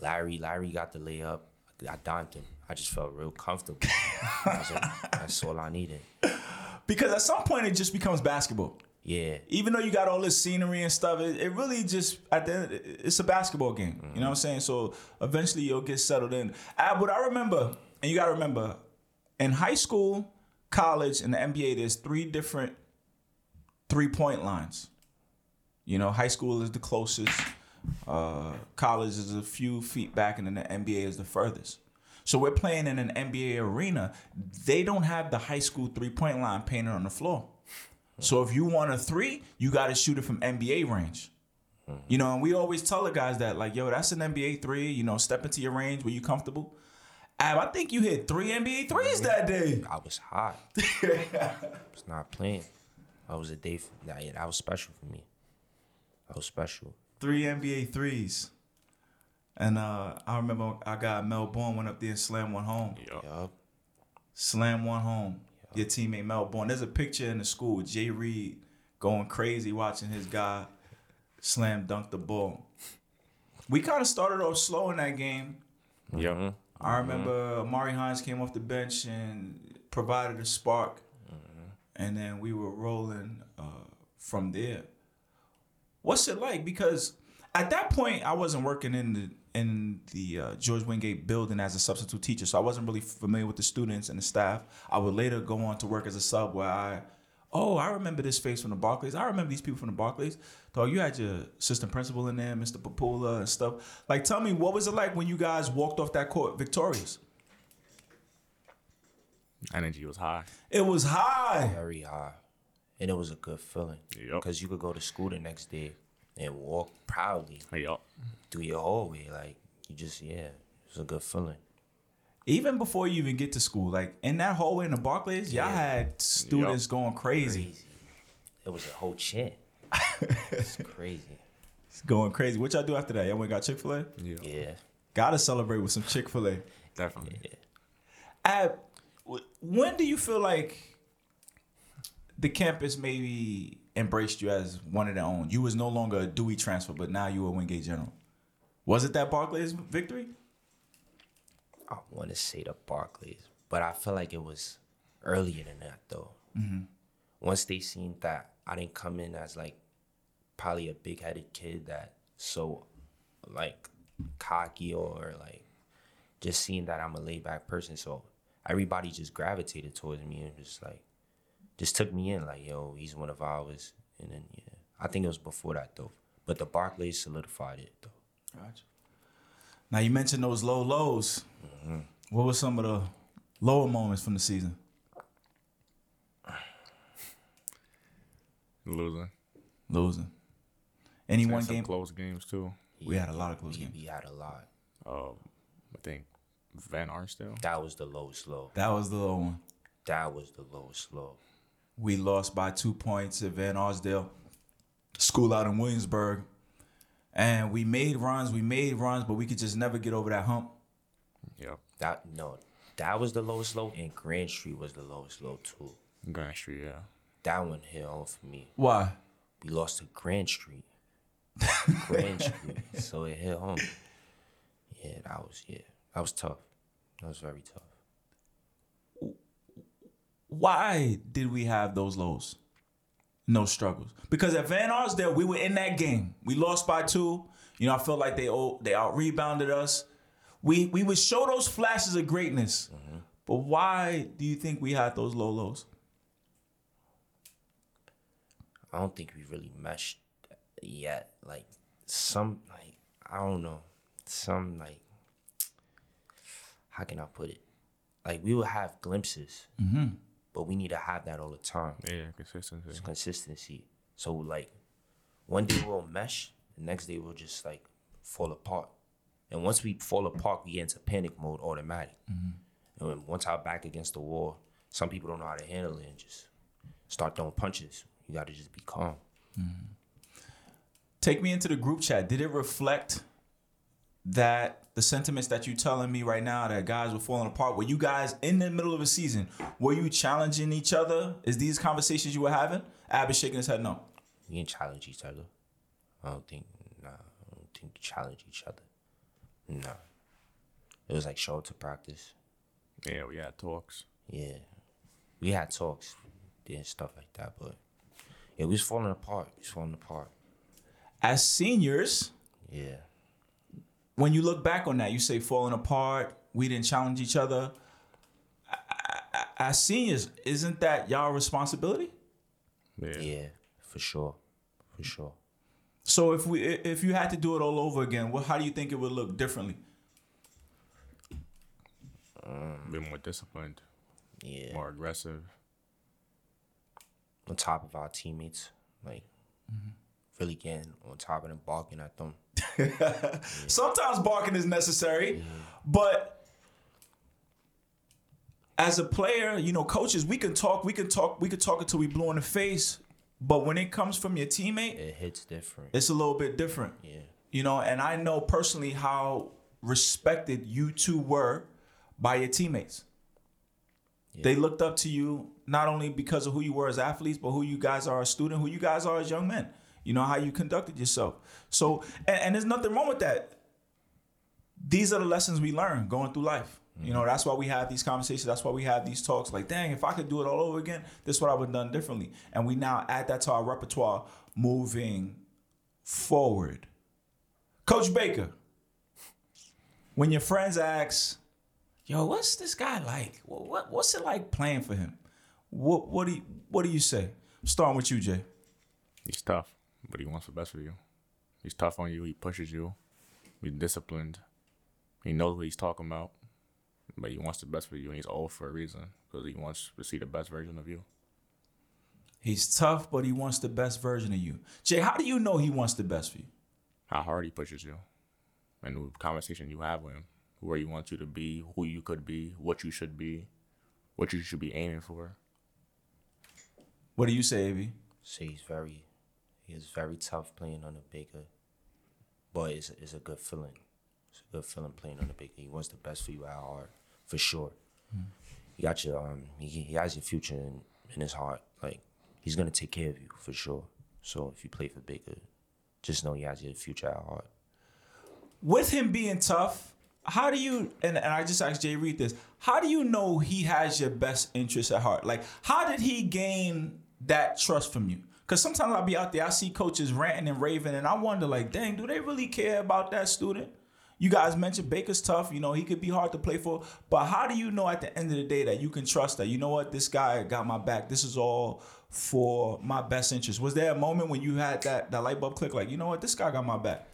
Larry, Larry got the layup. I donked him. I just felt real comfortable. Like, that's all I needed. Because at some point it just becomes basketball. Yeah. Even though you got all this scenery and stuff, it, it really just at the end it's a basketball game. You know what I'm saying? So eventually you'll get settled in. Uh, what I remember, and you gotta remember, in high school, college, and the NBA, there's three different three point lines. You know, high school is the closest, uh, college is a few feet back, and then the NBA is the furthest. So we're playing in an NBA arena. They don't have the high school three point line painted on the floor. So if you want a three, you got to shoot it from NBA range. You know, and we always tell the guys that, like, yo, that's an NBA three. You know, step into your range where you comfortable. Ab, I think you hit three NBA threes that day. I was hot. I was not playing. That was a day for that. Yeah, that was special for me. That was special. Three NBA threes. And uh, I remember I got Mel Bourne went up there and slammed one home. Yup. Yup. Slam one home. Your teammate Mel Bourne. There's a picture in the school with Jay Reed going crazy watching his guy slam dunk the ball. We kind of started off slow in that game. Yep. I remember Amari Hines came off the bench and provided a spark, and then we were rolling uh, from there. What's it like? Because at that point, I wasn't working in the in the uh, George Wingate building as a substitute teacher, so I wasn't really familiar with the students and the staff. I would later go on to work as a sub, where I, oh, I remember this face from the Barclays. I remember these people from the Barclays. Dog, you had your assistant principal in there, Mr. Papula and stuff. Like, tell me, what was it like when you guys walked off that court victorious? Energy was high. It was high. Very high. And it was a good feeling. Yup. Because you could go to school the next day and walk proudly Yup. through your hallway. Like, you just, yeah, it's a good feeling. Even before you even get to school, like in that hallway in the Barclays, y'all Yeah. had students going crazy. Crazy. It was a whole chant. it's crazy. It's going crazy. What y'all do after that? Y'all went got Chick Fil A. Yeah. Yeah. Gotta celebrate with some Chick Fil A. Definitely. Ab, wh- when do you feel like the campus maybe embraced you as one of their own? You was no longer a Dewey transfer, but now you a Wingate General. Was it that Barclays victory? I want to say the Barclays, but I feel like it was earlier than that though. Mm-hmm. Once they seen that I didn't come in as like probably a big headed kid that so like cocky or like just seeing that I'm a laid back person. So everybody just gravitated towards me and just like just took me in. Like yo, he's one of ours. And then yeah, I think it was before that though. But the Barclays solidified it though. Gotcha. Now you mentioned those low lows. What were some of the lower moments from the season? Losing. Losing. Any one game? close games too. We had a lot of close We, games. we had a lot. Um, I think Van Arsdale. That was the lowest low. That was the low one. That was the lowest low. We lost by two points at Van Arsdale, school out in Williamsburg. And we made runs, we made runs, but we could just never get over that hump. Yep. That no, that was the lowest low, and Grand Street was the lowest low too. Grand Street. Yeah. That one hit home for me. Why? We lost to Grand Street. Grand Street. So it hit home. Yeah, that was yeah. That was tough. That was very tough. Why did we have those lows? No struggles. Because at Van Arsdale, we were in that game. We lost by two. You know, I felt like they they out rebounded us. We we would show those flashes of greatness. Mm-hmm. But why do you think we had those low lows? I don't think we really meshed yet. Like some like I don't know. Some like how can I put it? Like we will have glimpses. Mm-hmm. But we need to have that all the time. Yeah. Consistency. It's consistency. So like one day we'll mesh, the next day we'll just like fall apart. And once we fall apart, we get into panic mode automatic. Mm-hmm. And when, once our back against the wall, some people don't know how to handle it and just start throwing punches. You got to just be calm. Mm-hmm. Take me into the group chat. Did it reflect that the sentiments that you're telling me right now that guys were falling apart? Were you guys in the middle of a season? Were you challenging each other? Is these conversations you were having? Ab is shaking his head no. We didn't challenge each other. I don't think, nah, I don't think we challenge each other. Nah. It was like show up to practice. Yeah. We had talks. Yeah. We had talks, did stuff like that, but yeah, we was falling apart. We was falling apart. As seniors, Yeah. When you look back on that, you say falling apart, we didn't challenge each other. A- a- As seniors, isn't that y'all responsibility? Yeah. Yeah, for sure. For sure. So if we if you had to do it all over again, what how do you think it would look differently? Um, be more disciplined. Yeah. More aggressive. On top of our teammates. Like mm-hmm. really getting on top of them, barking at them. Sometimes barking is necessary, but as a player, you know, coaches, we can talk, we can talk, we can talk until we blue in the face. But when it comes from your teammate, It hits different. it's a little bit different. Yeah. You know, and I know personally how respected you two were by your teammates. They looked up to you not only because of who you were as athletes, but who you guys are as student, who you guys are as young men. You know how you conducted yourself. So, and, and there's nothing wrong with that. These are the lessons we learn going through life. You know, mm-hmm. that's why we have these conversations. That's why we have these talks. Like, dang, if I could do it all over again, this is what I would have done differently. And we now add that to our repertoire moving forward. Coach Baker, when your friends ask, "Yo, what's this guy like? What, what what's it like playing for him?" What what do you, what do you say? I'm starting with you, Jay. He's tough, but he wants the best for you. He's tough on you. He pushes you. He's disciplined. He knows what he's talking about, but he wants the best for you, and he's old for a reason because he wants to see the best version of you. He's tough, but he wants the best version of you. Jay, how do you know he wants the best for you? How hard he pushes you, and the conversation you have with him, where he wants you to be, who you could be, what you should be, what you should be aiming for. What do you say, Ab? So he's very, he is very tough playing on the bigger, but it's it's a good feeling. It's a good feeling playing on the bigger. He wants the best for you at heart, for sure. He got your um, he, he has your future in, in his heart. Like he's gonna take care of you for sure. So if you play for Baker, just know he has your future at heart. With him being tough, how do you and, and I just asked Jay Reed this, how do you know he has your best interest at heart? Like, how did he gain that trust from you? Because sometimes I'll be out there, I see coaches ranting and raving, and I wonder, like, dang, do they really care about that student? You guys mentioned Baker's tough. You know, he could be hard to play for. But how do you know at the end of the day that you can trust that, you know what, this guy got my back. This is all for my best interest. Was there a moment when you had that, that light bulb click, like, you know what, this guy got my back?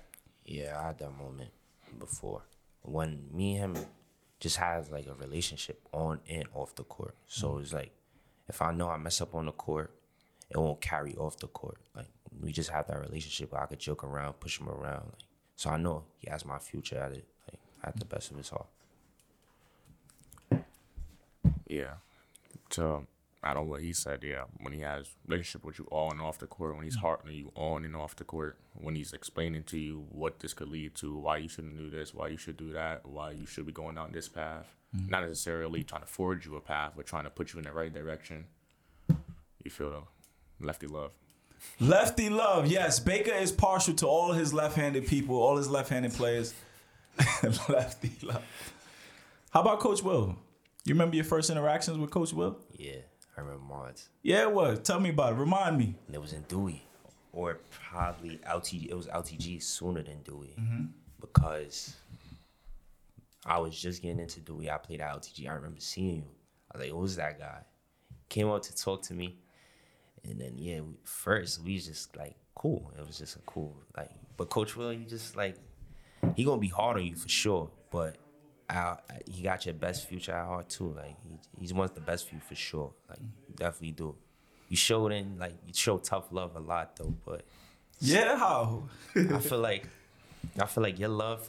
Yeah, I had that moment before when me and him just has like a relationship on and off the court. So mm-hmm. it's like if I know I mess up on the court, it won't carry off the court. Like we just have that relationship where I could joke around, push him around. Like so I know he has my future at it, like at the best of his heart. Yeah. To I don't know what he said, yeah. When he has relationship with you on and off the court, when he's harping you on and off the court, when he's explaining to you what this could lead to, why you shouldn't do this, why you should do that, why you should be going down this path. Mm-hmm. Not necessarily trying to forge you a path, but trying to put you in the right direction. You feel the lefty love. Lefty love, yes. Baker is partial to all his left-handed people, all his left-handed players. Lefty love. How about Coach Will? You remember your first interactions with Coach Will? Yeah, I remember Mards. Yeah, it was. Tell me about it. Remind me. And it was in Dewey, or probably LTG. It was LTG sooner than Dewey mm-hmm. because I was just getting into Dewey. I played at LTG. I remember seeing you. I was like, "Who's that guy?" Came up to talk to me, and then yeah, we, first we just like cool. It was just a cool like. But Coach Will, he just like he gonna be hard on you for sure, but. I, I- he got your best future at heart too. Like he, he wants the best for you for sure. Like definitely do. You showed in like you show tough love a lot though, but Yeah, how? I feel like I feel like your love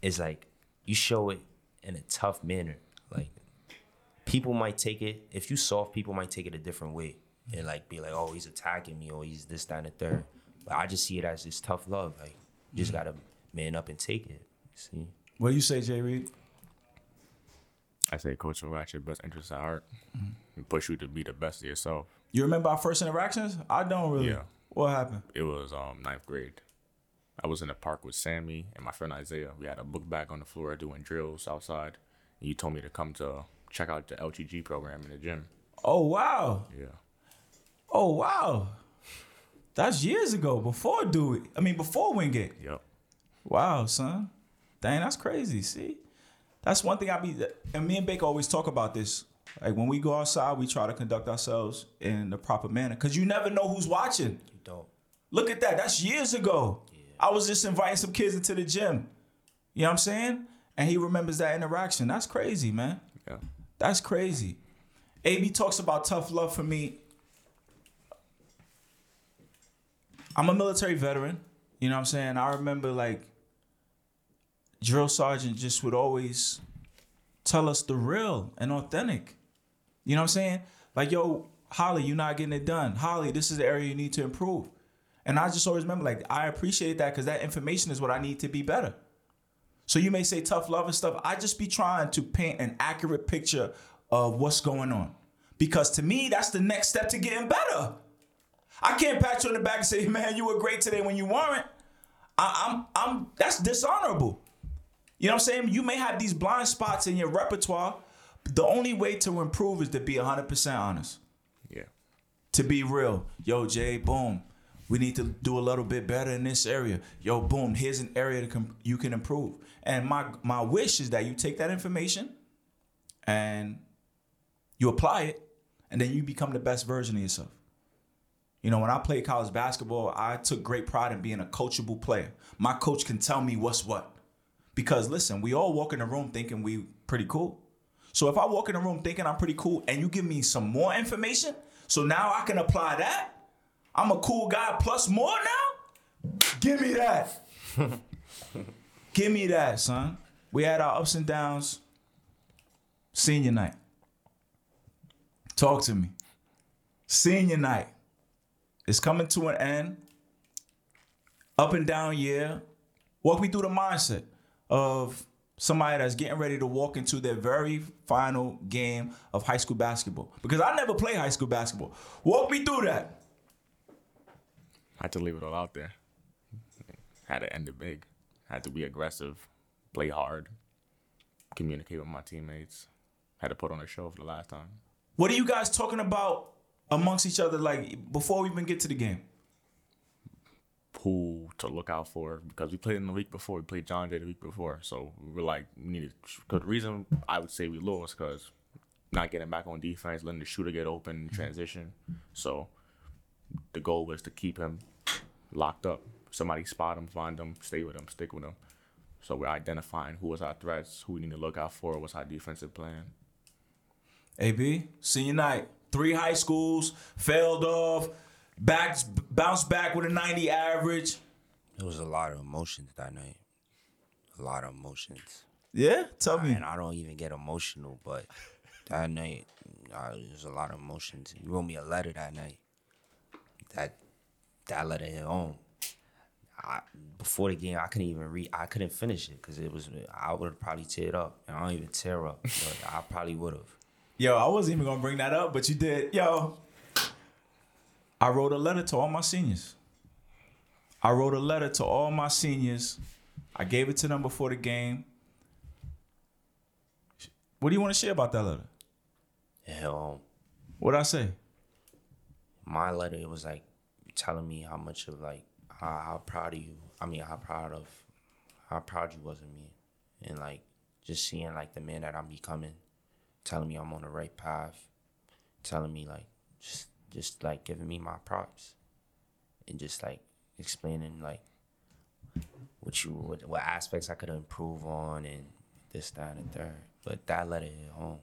is like you show it in a tough manner. Like people might take it if you soft, people might take it a different way and like be like, oh, he's attacking me or he's this, that, and the third. But I just see it as this tough love. Like you just gotta man up and take it. See? What do you say, Jay Reed? I say coach will got your best interests at heart and push you to be the best of yourself. You remember our first interactions? I don't really. Yeah. What happened? It was um ninth grade. I was in the park with Sammy and my friend Isaiah. We had a book bag on the floor doing drills outside. And you told me to come to check out the LTG program in the gym. Oh wow. Yeah. Oh wow. That's years ago. Before Dewey. I mean, before Wingate. Yep. Wow, son. Dang, that's crazy. See, that's one thing I be. And me and Baker always talk about this. Like when we go outside, we try to conduct ourselves in the proper manner because you never know who's watching. You don't. Look at that. That's years ago. Yeah. I was just inviting some kids into the gym. You know what I'm saying? And he remembers that interaction. That's crazy, man. Yeah. That's crazy. AB talks about tough love for me. I'm a military veteran. You know what I'm saying? I remember like drill sergeant just would always tell us the real and authentic. You know what I'm saying? Like, yo, Holly, you're not getting it done. Holly, this is the area you need to improve. And I just always remember, like, I appreciate that because that information is what I need to be better. So you may say tough love and stuff. I just be trying to paint an accurate picture of what's going on. Because to me, that's the next step to getting better. I can't pat you on the back and say, man, you were great today when you weren't. I, I'm I'm that's dishonorable. You know what I'm saying? You may have these blind spots in your repertoire. But the only way to improve is to be 100% honest. Yeah. To be real. Yo, Jay, boom. We need to do a little bit better in this area. Yo, boom, here's an area com- you can improve. And my my wish is that you take that information and you apply it and then you become the best version of yourself. You know, when I played college basketball, I took great pride in being a coachable player. My coach can tell me what's what. Because listen, we all walk in the room thinking we pretty cool. So if I walk in the room thinking I'm pretty cool and you give me some more information, so now I can apply that, I'm a cool guy plus more now? Give me that. give me that, son. We had our ups and downs. Senior night. Talk to me. Senior night. It's coming to an end. Up and down year. Walk me through the mindset of somebody that's getting ready to walk into their very final game of high school basketball. Because I never played high school basketball. Walk me through that. I Had to leave it all out there. Had to end it big. Had to be aggressive, play hard, communicate with my teammates. Had to put on a show for the last time. What are you guys talking about amongst each other like before we even get to the game? who to look out for because we played in the week before. We played John Jay the week before, so we are like we needed. Cause the reason I would say we lost because not getting back on defense, letting the shooter get open, transition. So the goal was to keep him locked up. Somebody spot him, find him, stay with him, stick with him. So we're identifying who was our threats, who we need to look out for, what's our defensive plan. AB, senior night, three high schools, failed off, back, bounced back with a 90 average. It was a lot of emotions that night. A lot of emotions. Yeah, tell me. And I don't even get emotional, but that night, uh, there's a lot of emotions. You wrote me a letter that night. That that letter hit home. I, before the game, I couldn't even read. I couldn't finish it because it was. I would have probably teared up, and I don't even tear up, but I probably would have. Yo, I wasn't even gonna bring that up, but you did. Yo, I wrote a letter to all my seniors. I wrote a letter to all my seniors. I gave it to them before the game. What do you want to share about that letter? Hell, um, What'd I say? My letter, it was like telling me how much of like how, how proud of you. I mean, how proud of how proud you was of me, and like just seeing like the man that I'm becoming, telling me I'm on the right path, telling me like just just like giving me my props, and just like explaining like what you what, what aspects I could improve on and this that and third. But that letter hit home.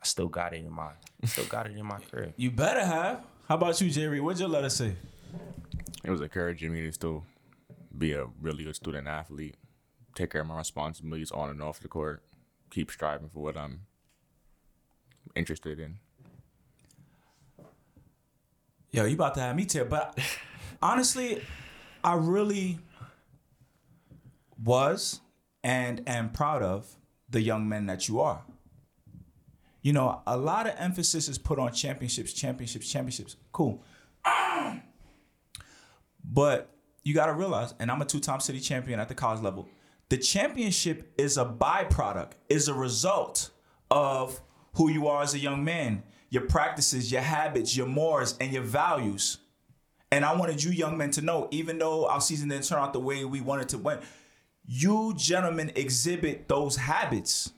I still got it in my still got it in my crib. You better have. How about you, Jay Reed? What'd your letter say? It was encouraging me to still be a really good student athlete, take care of my responsibilities on and off the court, keep striving for what I'm interested in. Yo, you about to have me tear, but honestly, I really was and am proud of the young men that you are. You know, a lot of emphasis is put on championships, championships, championships. Cool. But you got to realize, and I'm a two time city champion at the college level, the championship is a byproduct, is a result of who you are as a young man, your practices, your habits, your mores, and your values. And I wanted you young men to know, even though our season didn't turn out the way we wanted to win, you gentlemen exhibit those habits.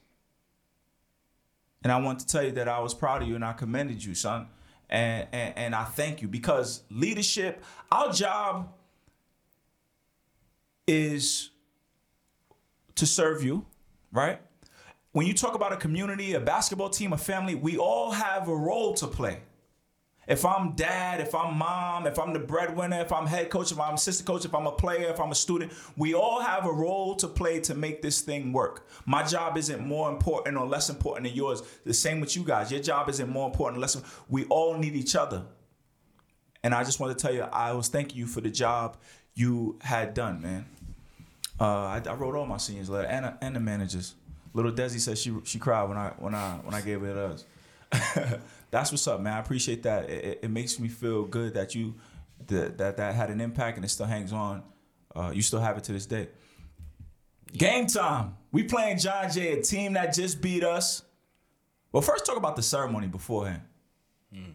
And I want to tell you that I was proud of you and I commended you, son. And, and, and I thank you because leadership, our job is to serve you, right? When you talk about a community, a basketball team, a family, we all have a role to play. If I'm dad, if I'm mom, if I'm the breadwinner, if I'm head coach, if I'm assistant coach, if I'm a player, if I'm a student, we all have a role to play to make this thing work. My job isn't more important or less important than yours. The same with you guys. Your job isn't more important or less. We all need each other. And I just want to tell you, I was thanking you for the job you had done, man. Uh, I, I, wrote all my seniors letter and, and the managers. Little Desi said she she cried when I when I when I gave it to us. that's what's up, man. I appreciate that. It, it makes me feel good that you that, that that had an impact and it still hangs on. Uh, you still have it to this day. Game time. We playing John Jay, a team that just beat us. Well, first talk about the ceremony beforehand. Mm.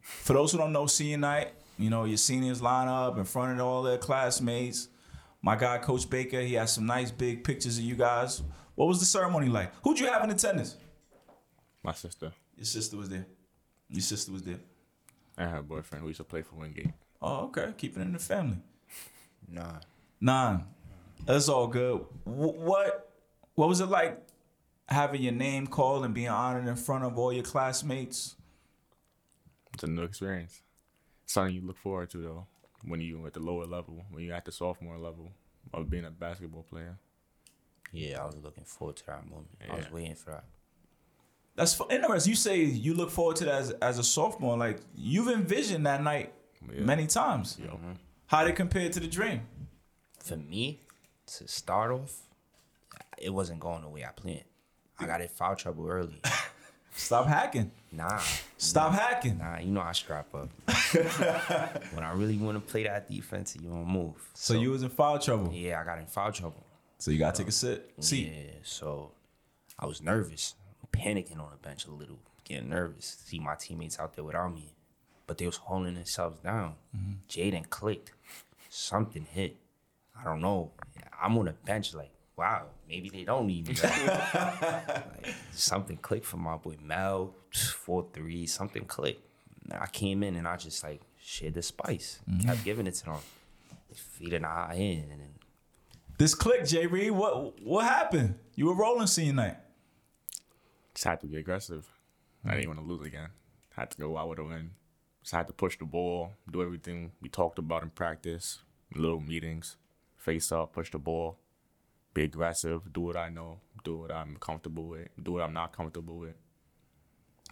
For those who don't know, senior night, you know, your seniors line up in front of all their classmates. My guy, Coach Baker, he has some nice big pictures of you guys. What was the ceremony like? Who'd you have in attendance? My sister. Your sister was there. Your sister was there. I had a boyfriend who used to play for Wingate. Oh, okay. Keeping it in the family. Nah. Nah. That's all good. what what was it like having your name called and being honored in front of all your classmates? It's a new experience. Something you look forward to though, when you at the lower level, when you're at the sophomore level of being a basketball player. Yeah, I was looking forward to that moment. Yeah. I was waiting for that. That's interesting. You say you look forward to that as, as a sophomore. Like you've envisioned that night yeah. many times. Yeah. Mm-hmm. How did it compare to the dream? For me, to start off, it wasn't going the way I planned. I got in foul trouble early. Stop hacking. Nah. Stop nah, hacking. Nah, you know I strap up. When I really want to play that defense, you don't move. So, so, you was in foul trouble. Yeah, I got in foul trouble. So you gotta take a sit. See. Yeah. So I was nervous panicking on the bench a little, getting nervous. See my teammates out there without me. but they was holding themselves down. Mm-hmm. Jaden clicked. Something hit. I don't know. I'm on the bench like, wow, maybe they don't need me. like, something clicked for my boy Mel, four three, something clicked. I came in and I just like shared the spice. Kept mm-hmm. giving it to them. Feeding our in and then This click, Jay Reed. What what happened? You were rolling senior night. Just had to be aggressive. I didn't want to lose again. Had to go out with a win. Just had to push the ball, do everything we talked about in practice, little meetings, face up, push the ball, be aggressive, do what I know, do what I'm comfortable with, do what I'm not comfortable with,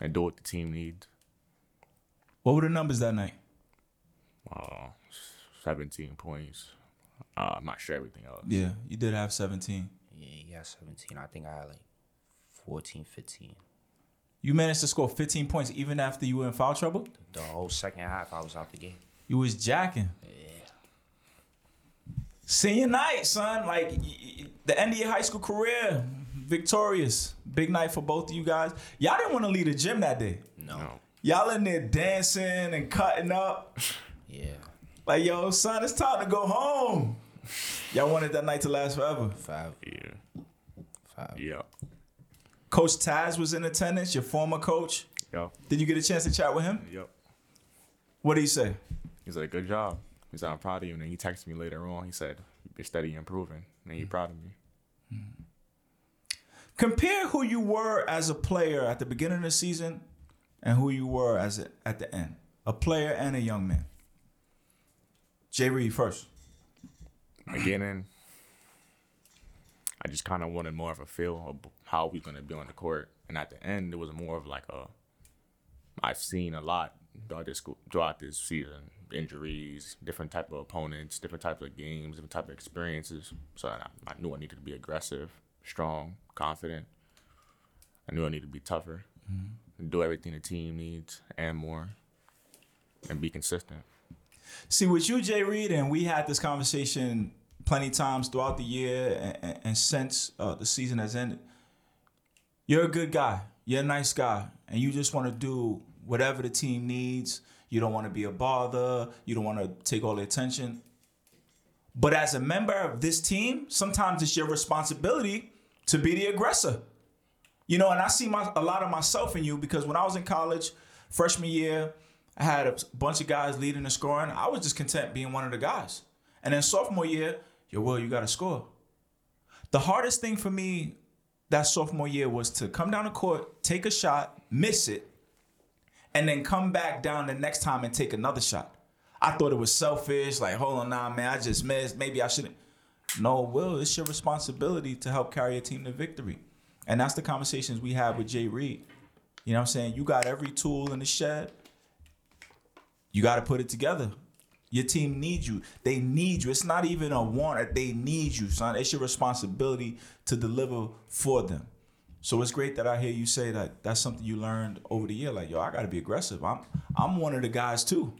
and do what the team needs. What were the numbers that night? Uh, 17 points. Uh, I'm not sure everything else. Yeah, you did have 17. yeah, he had 17. I think I had like 14, 15. You managed to score 15 points even after you were in foul trouble. The whole second half, I was out the game. You was jacking. Yeah. Senior night, son. Like y- y- the end of your high school career, victorious. Big night for both of you guys. Y'all didn't want to leave the gym that day. No. No. Y'all in there dancing and cutting up. Yeah. Like, yo, son, it's time to go home. Y'all wanted that night to last forever. Five. Yeah. Five. Yeah. Coach Taz was in attendance, your former coach. Yep. Did you get a chance to chat with him? Yep. What did he say? He said, good job. He said, I'm proud of you. And then he texted me later on. He said, you're steady improving. And he's mm. proud of me. Compare who you were as a player at the beginning of the season and who you were as a, at the end. A player and a young man. Jay Reed first. Beginning, I just kind of wanted more of a feel of how we're going to be on the court. And at the end, it was more of like a, I've seen a lot throughout this, throughout this season. Injuries, different type of opponents, different type of games, different type of experiences. So I, I knew I needed to be aggressive, strong, confident. I knew I needed to be tougher, and do everything the team needs and more, and be consistent. See, with you, Jay Reed, and we had this conversation plenty times throughout the year and, and, since uh, the season has ended. You're a good guy. You're a nice guy. And you just want to do whatever the team needs. You don't want to be a bother. You don't want to take all the attention. But as a member of this team, sometimes it's your responsibility to be the aggressor. You know, and I see my, a lot of myself in you because when I was in college, freshman year, I had a bunch of guys leading the scoring. I was just content being one of the guys. And then sophomore year, yo, Will, you got to score. The hardest thing for me that sophomore year was to come down the court, take a shot, miss it, and then come back down the next time and take another shot. I thought it was selfish, like, hold on now, man, I just missed. Maybe I shouldn't. No, Will, it's your responsibility to help carry a team to victory. And that's the conversations we have with Jay Reed. You know what I'm saying? You got every tool in the shed. You got to put it together. Your team needs you. They need you. It's not even a want. They need you, son. It's your responsibility to deliver for them. So it's great that I hear you say that that's something you learned over the year. Like, yo, I got to be aggressive. I'm I'm one of the guys too.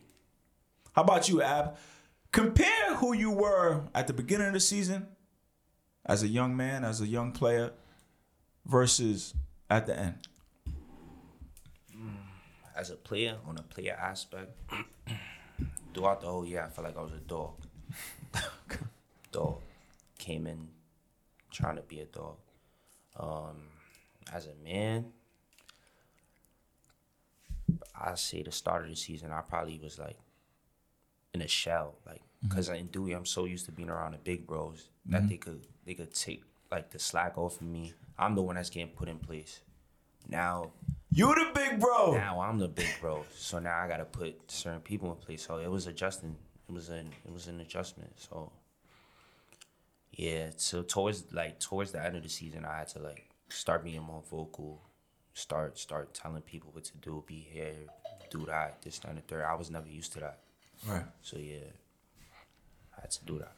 How about you, Ab? Compare who you were at the beginning of the season as a young man, as a young player, versus at the end. Mm, as a player, on a player aspect, throughout the whole year, I felt like I was a dog. dog. Came in trying to be a dog. Um, as a man, I say the start of the season, I probably was like in a shell, like mm-hmm. because in Dewey, I'm so used to being around the big bros that mm-hmm. they could they could take like the slack off of me. I'm the one that's getting put in place. Now, You the big bro. now I'm the big bro, so now I gotta put certain people in place. So it was adjusting. It was an it was an adjustment. So yeah, so towards like towards the end of the season, I had to like start being more vocal, start start telling people what to do, be here, do that, this, that, and the third. I was never used to that. Right. So yeah, I had to do that.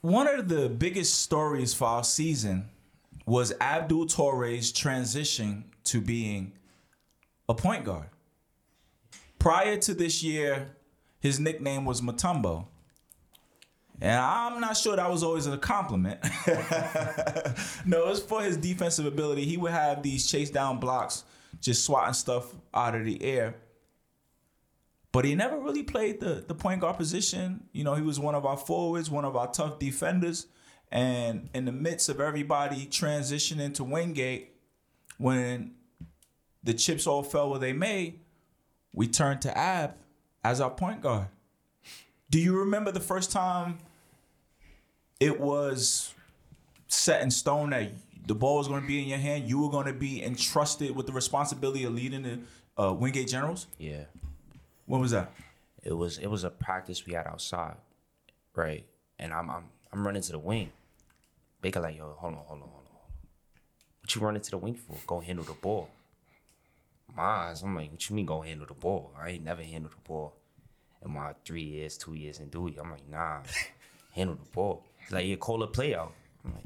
One of the biggest stories for our season was Abdul Torre's transition to being a point guard. Prior to this year, his nickname was Mutombo. And I'm not sure that was always a compliment. no, it's for his defensive ability. He would have these chase down blocks just swatting stuff out of the air. But he never really played the the point guard position. You know, he was one of our forwards, one of our tough defenders. And in the midst of everybody transitioning to Wingate, when the chips all fell where they may, we turned to Ab as our point guard. Do you remember the first time it was set in stone that the ball was going to be in your hand? You were going to be entrusted with the responsibility of leading the uh, Wingate Generals? Yeah. When was that? It was it was a practice we had outside, right? And I'm I'm I'm running to the wing. Baker like, yo, hold on, hold on, hold on. What you running to the wing for? Go handle the ball. My eyes, I'm like, what you mean go handle the ball? I ain't never handled the ball in my three years, two years in Dewey. I'm like, nah, handle the ball. He's like, yeah, call a play out. I'm like,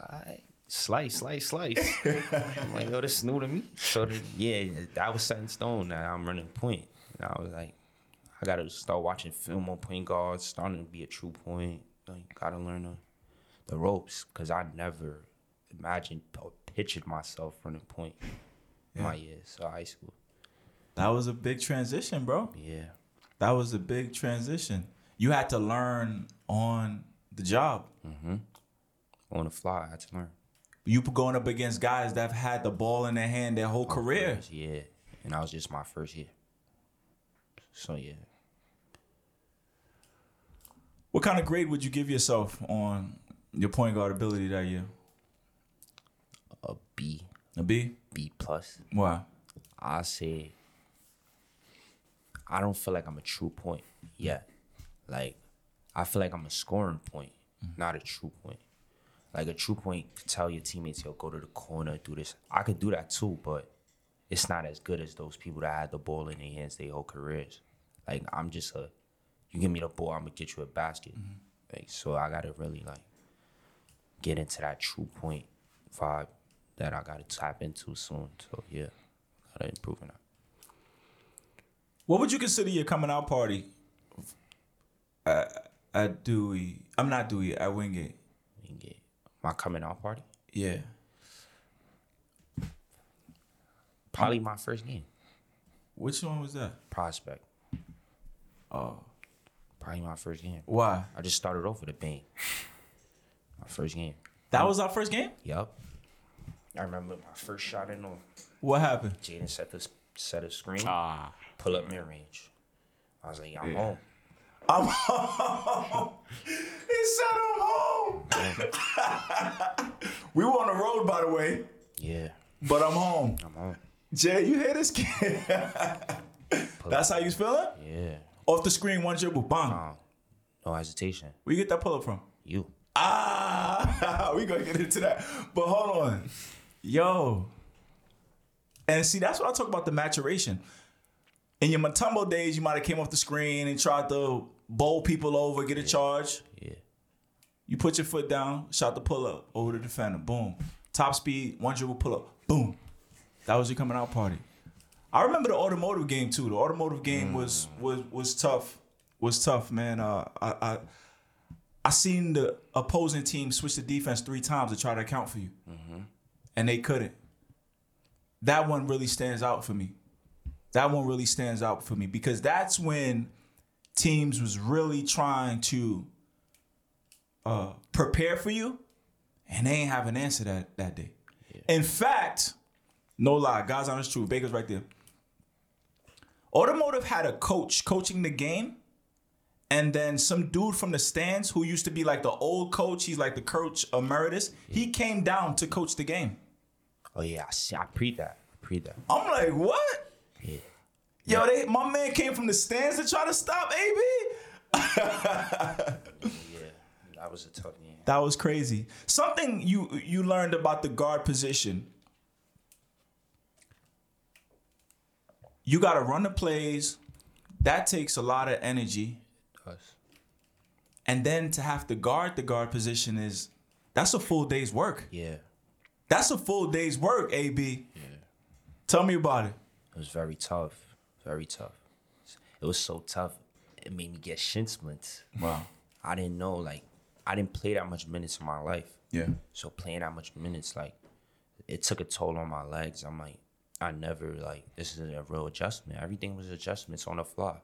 all right. Slice, slice, slice. I'm like, yo, this is new to me. So, the, yeah, that was set in stone that I'm running point. And I was like, I gotta start watching film on point guards, starting to be a true point. Like, gotta learn the, the ropes, because I never imagined or pictured myself running point in my years of high school. That was a big transition, bro. Yeah. That was a big transition. You had to learn on the job. Mm-hmm. On the fly, I had to learn. You going up against guys that have had the ball in their hand their whole career. First, yeah. And that was just my first year. So, yeah. What kind of grade would you give yourself on your point guard ability that year? A B, A B? B plus. Why? I say I don't feel like I'm a true point yet. Like I feel like I'm a scoring point, mm. not a true point. Like a true point could tell your teammates, yo, go to the corner, do this. I could do that too, but it's not as good as those people that had the ball in their hands their whole careers. Like I'm just a you give me the ball, I'm gonna get you a basket. Mm-hmm. Like so I gotta really like get into that true point vibe that I gotta tap into soon. So yeah, gotta improve on that. What would you consider your coming out party uh, at, at Dewey? I'm not Dewey, at Wingate. and get my coming out party. Yeah. Probably my first game. Which one was that? Prospect. Oh. Probably my first game. Why? I just started off with a bang. My first game. That was our first game? Yup. I remember my first shot in on What happened? Jaden set the set a screen, Ah, pull up mid range. I was like, yeah, I'm home. I'm home. he said I'm home. we were on the road, by the way, Yeah, but I'm home. I'm home. Jay, you hear this kid? That's how you was feeling? Yeah. Off the screen, one dribble, bang. Um, no hesitation. Where you get that pull up from? You. Ah, we gonna get into that. But hold on, yo. And see, that's what I talk about the maturation. In your Mutombo days, you might have came off the screen and tried to bowl people over, get a charge. Yeah. You put your foot down, shot the pull up over the defender, boom. Top speed, one dribble pull up, boom. That was your coming out party. I remember the automotive game too. The automotive game was was was tough. Was tough, man. Uh, I, I I seen the opposing team switch the defense three times to try to account for you, and they couldn't. That one really stands out for me. That one really stands out for me because that's when teams was really trying to uh, prepare for you, and they ain't have an answer that that day. In fact, no lie, God's honest truth. Baker's right there. Automotive had a coach coaching the game, and then some dude from the stands who used to be like the old coach. He's like the coach emeritus. He came down to coach the game. Oh yeah, I see. I pre that. I pre that. I'm like, what? Yeah. Yo, they, my man came from the stands to try to stop AB. Yeah. That was a tough game. That was crazy. Something you you learned about the guard position. You got to run the plays. That takes a lot of energy, and then to have to guard the guard position is that's a full day's work. Yeah. That's a full day's work. AB. Yeah. Tell me about it. It was very tough. Very tough. It was so tough. It made me get shin splints. Wow. I didn't know, like, I didn't play that much minutes in my life. Yeah. So playing that much minutes, like, it took a toll on my legs. I'm like, I never like this is a real adjustment. Everything was adjustments on the fly,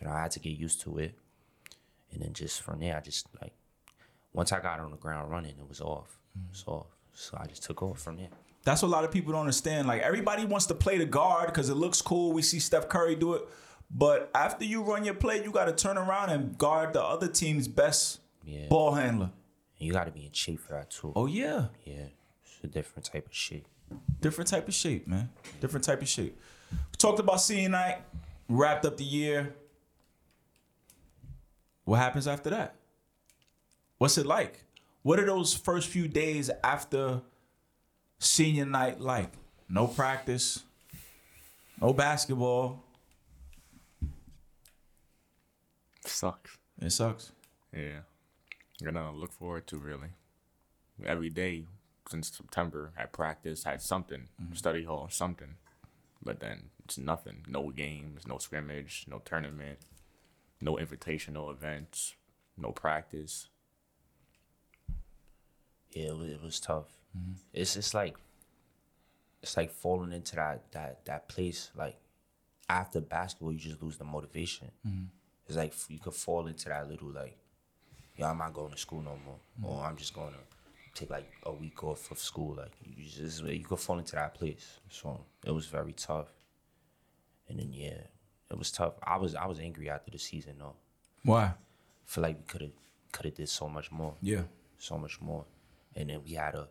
so I had to get used to it, and then just from there, I just like once I got on the ground running, it was off. Mm-hmm. It was off. So I just took off from there. That's what a lot of people don't understand. Like everybody wants to play the guard because it looks cool. We see Steph Curry do it, but after you run your play, you got to turn around and guard the other team's best Yeah. ball handler. And you got to be in shape for that too. Oh yeah, Yeah, it's a different type of shit. Different type of shape, man. Different type of shape. We talked about senior night, wrapped up the year. What happens after that? What's it like? What are those first few days after senior night like? No practice, no basketball. Sucks. It sucks. Yeah. Got nothing to look forward to really. Every day since September, I practice, had something, mm-hmm. study hall, something. But then it's nothing. No games, no scrimmage, no tournament, no invitational events, no practice. Yeah, it was, it was tough. Mm-hmm. It's it's like it's like falling into that that that place. Like after basketball, you just lose the motivation. Mm-hmm. It's like you could fall into that little like, yeah, I'm not going to school no more, or I'm just going to take like a week off of school. Like you just you could fall into that place. So it was very tough. And then yeah, it was tough. I was I was angry after the season though. Why? feel like we could have could have did so much more Yeah. so much more. And then we had a,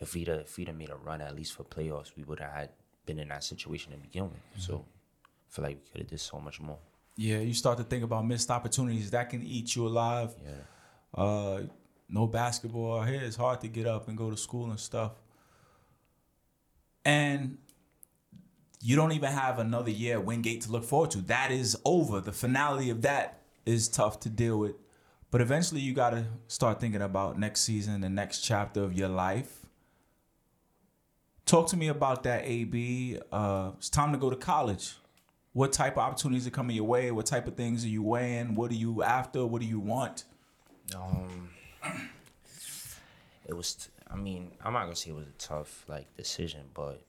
if we'd have, if we'd have made a run at least for playoffs, we would have had been in that situation to begin with. So I feel like we could have did so much more. Yeah, you start to think about missed opportunities that can eat you alive. Yeah. Uh, no basketball here. It's hard to get up and go to school and stuff. And you don't even have another year at Wingate to look forward to. That is over. The finality of that is tough to deal with. But eventually you got to start thinking about next season, the next chapter of your life. Talk to me about that, AB. Uh, it's time to go to college. What type of opportunities are coming your way? What type of things are you weighing? What are you after? What do you want? Um, it was. I mean, I'm not gonna say it was a tough like decision, but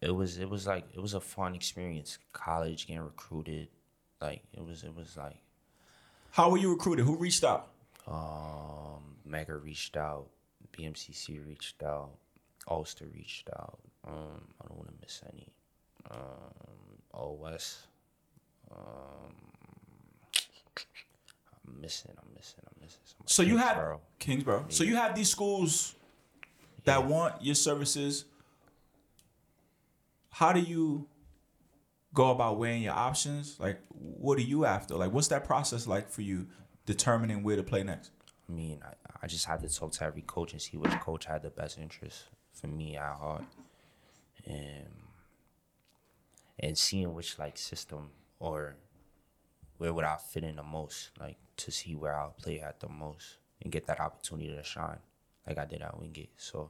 it was. It was like it was a fun experience. College, getting recruited, like it was. It was like How were you recruited? Who reached out? Um, Medgar reached out, BMCC reached out, Ulster reached out. Um, I don't want to miss any. Um, OS. Um, I'm missing. I'm missing. I'm missing. So you have Kingsborough. So you have these schools that want your services. How do you go about weighing your options? Like, what are you after? Like, what's that process like for you determining where to play next? I mean, I, I just had to talk to every coach and see which coach had the best interest for me at heart, and and seeing which like system or where would I fit in the most, like to see where I'll play at the most and get that opportunity to shine, like I did at Wingate. So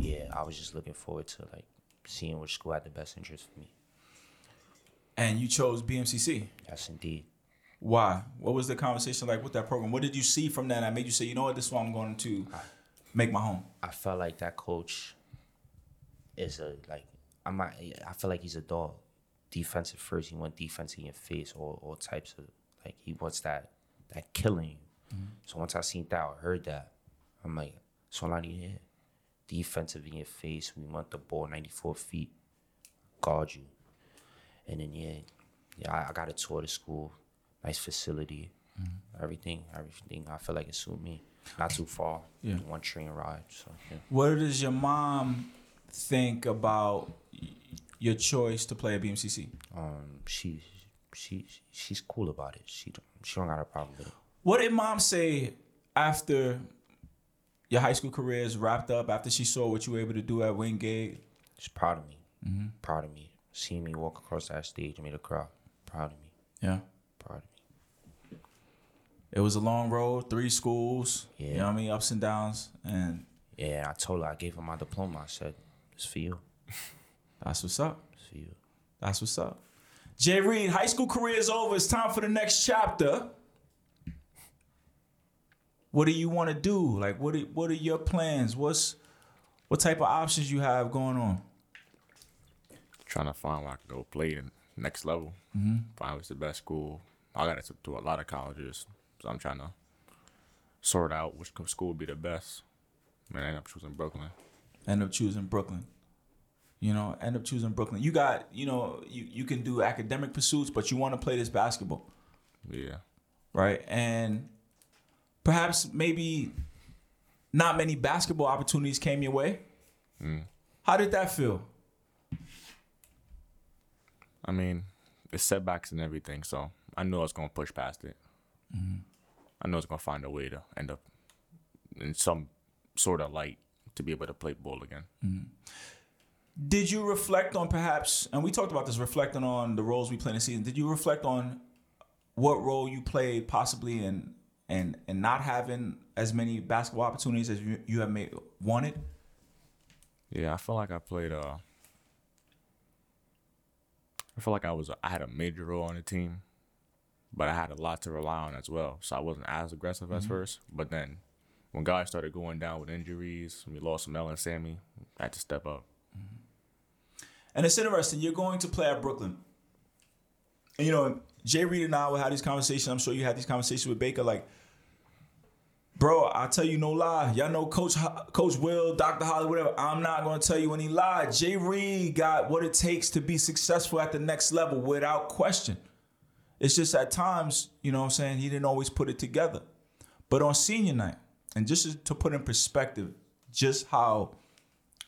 yeah, I was just looking forward to like seeing which school had the best interest for me. And you chose BMCC. Yes, indeed. Why? What was the conversation like with that program? What did you see from that that made you say, you know what, this is what I'm going to make my home? I felt like that coach is a like I'm not, I feel like he's a dog. Defensive first, he wants defense in your face, all all types of like he wants that that killing you. Mm-hmm. So once I seen that, I heard that, I'm like, all I need to. Defensive in your face, we want the ball 94 feet, guard you. And then yeah, yeah, I, I got a tour the school, nice facility, mm-hmm. everything, everything. I feel like it suit me. Not too far, Yeah. one train ride. So yeah. What does your mom think about your choice to play at BMCC? um, she she she's cool about it. She don't, she don't got a problem with it. What did mom say after your high school career is wrapped up, after she saw what you were able to do at Wingate? She's proud of me. Proud of me. Seeing me walk across that stage made her cry. Proud of me. Yeah. Proud of me. It was a long road, three schools, you Yeah. know what I mean, ups and downs. And Yeah, I told her I gave her my diploma. I said, "It's for you. that's what's up. See you." That's what's up. Jay Reed, high school career is over. It's time for the next chapter. What do you want to do? Like, what are, what are your plans? What's what type of options you have going on? trying to find where I can go play in next level. Mm-hmm. Find what's the best school. I got to to a lot of colleges, so I'm trying to sort out which school would be the best. Man, I ended up choosing Brooklyn. End up choosing Brooklyn. You know, end up choosing Brooklyn. You got, you know, you, you can do academic pursuits, but you want to play this basketball, Yeah. right? And perhaps maybe not many basketball opportunities came your way. Mm. How did that feel? I mean, it's setbacks and everything, so I knew I was gonna push past it. Mm-hmm. I know I was gonna find a way to end up in some sort of light to be able to play ball again. Mm-hmm. Did you reflect on perhaps, and we talked about this, reflecting on the roles we play in the season. Did you reflect on what role you played possibly in and and not having as many basketball opportunities as you, you have made wanted? Yeah, I feel like I played. Uh, I feel like I was. I had a major role on the team, but I had a lot to rely on as well. So I wasn't as aggressive Mm-hmm. at first. But then, when guys started going down with injuries, we lost Mel and Sammy. I had to step up. And it's interesting. You're going to play at Brooklyn. And you know, Jay Reed and I will have these conversations. I'm sure you had these conversations with Baker. Like, bro, I tell you no lie. Y'all know Coach Coach Will, Dr. Holly, whatever. I'm not going to tell you any lie. Jay Reed got what it takes to be successful at the next level without question. It's just at times, you know what I'm saying, he didn't always put it together. But on senior night, and just to put in perspective just how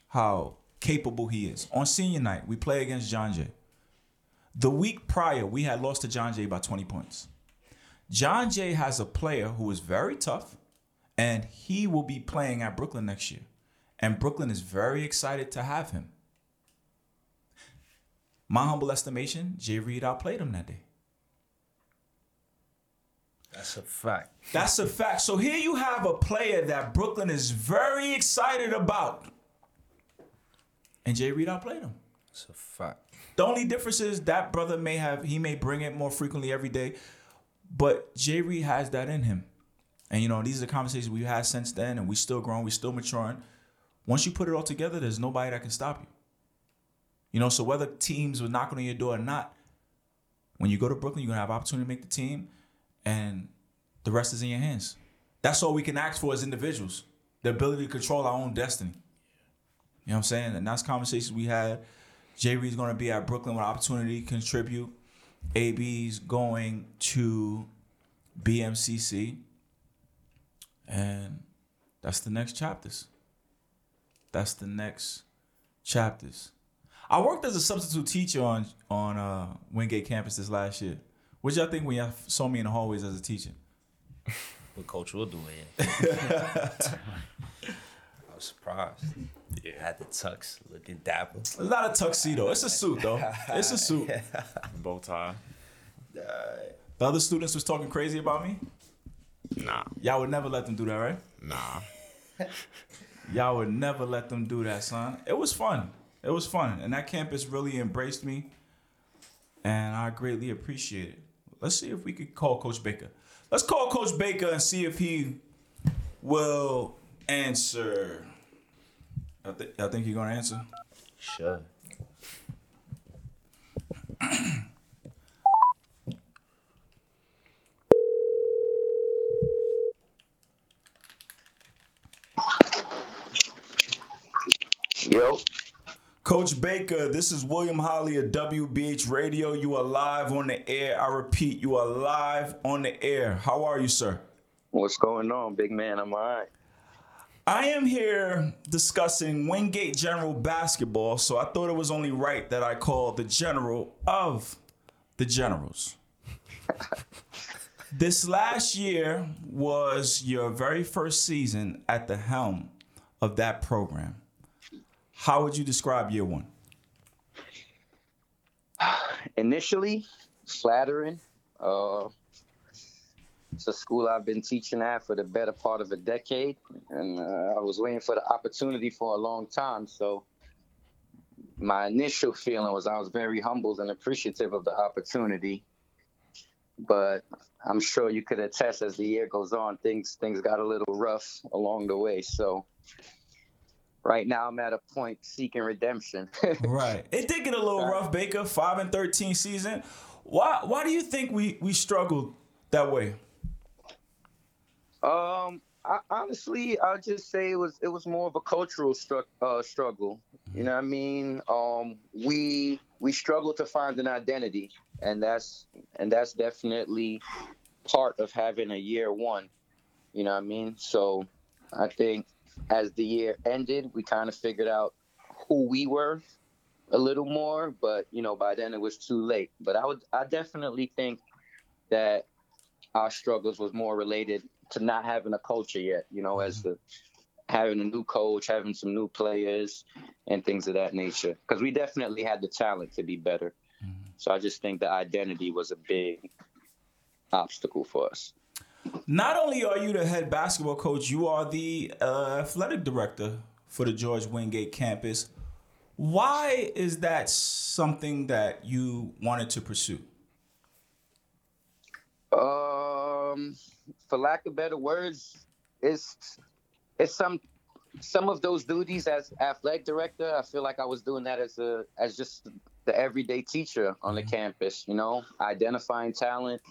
how capable he is. On senior night, we play against John Jay. The week prior, we had lost to John Jay by 20 points. John Jay has a player who is very tough, and he will be playing at Brooklyn next year. And Brooklyn is very excited to have him. My humble estimation, Jay Reed outplayed him that day. That's a fact. That's a fact. So here you have a player that Brooklyn is very excited about. And Jay Reed outplayed him. That's a fact. The only difference is that brother may have he may bring it more frequently every day, but Jay Reed has that in him. And you know, these are the conversations we've had since then, and we still growing, we still maturing. Once you put it all together, there's nobody that can stop you. You know, so whether teams were knocking on your door or not, when you go to Brooklyn, you're gonna have opportunity to make the team, and the rest is in your hands. That's all we can ask for as individuals: the ability to control our own destiny. You know what I'm saying? And that's conversations we had. Jay Reed's going to be at Brooklyn with opportunity to contribute. AB's going to BMCC. And that's the next chapters. That's the next chapters. I worked as a substitute teacher on on uh, Wingate campus this last year. What y'all think when y'all saw me in the hallways as a teacher? What coach will do it. I was surprised. Yeah. Had the tux looking dapper. It's not a tuxedo. It's a suit though. It's a suit. Bow tie. The other students was talking crazy about me. Nah, Y'all would never let them do that, right? nah. Y'all would never let them do that, son. It was fun. It was fun. And that campus really embraced me. And I greatly appreciate it. Let's see if we could call Coach Baker. Let's call Coach Baker and see if he will answer. I, th- I think he's going to answer. Sure. Yo, Coach Baker, this is William Holly of WBH Radio. You are live on the air. I repeat, you are live on the air. How are you, sir? what's going on, big man? I'm all right. I am here discussing Wingate General basketball, so I thought it was only right that I call the general of the generals. this last year was your very first season at the helm of that program. How would you describe year one? Initially, flattering. Uh, it's a school I've been teaching at for the better part of a decade, and uh, I was waiting for the opportunity for a long time. So, my initial feeling was I was very humbled and appreciative of the opportunity. But I'm sure you could attest as the year goes on, things things got a little rough along the way. So, right now I'm at a point seeking redemption. right. It did get a little rough, Baker. Five and thirteen season. Why? Why do you think we we struggled that way? Um, I, honestly, I'll just say it was it was more of a cultural stru- uh, struggle. You know what I mean? Um, we we struggle to find an identity, and that's and that's definitely part of having a year one. You know what I mean? So I think as the year ended, we kind of figured out who we were a little more, but you know, by then it was too late. But I would I definitely think that our struggles was more related to not having a culture yet, you know, as mm-hmm. the having a new coach, having some new players and things of that nature. Because we definitely had the talent to be better. Mm-hmm. So I just think the identity was a big obstacle for us. Not only are you the head basketball coach, you are the uh, athletic director for the George Wingate campus. Why is that something that you wanted to pursue? Uh, Um, for lack of better words, it's it's some some of those duties as athletic director. I feel like I was doing that as a as just the everyday teacher on the campus. You know, identifying talent,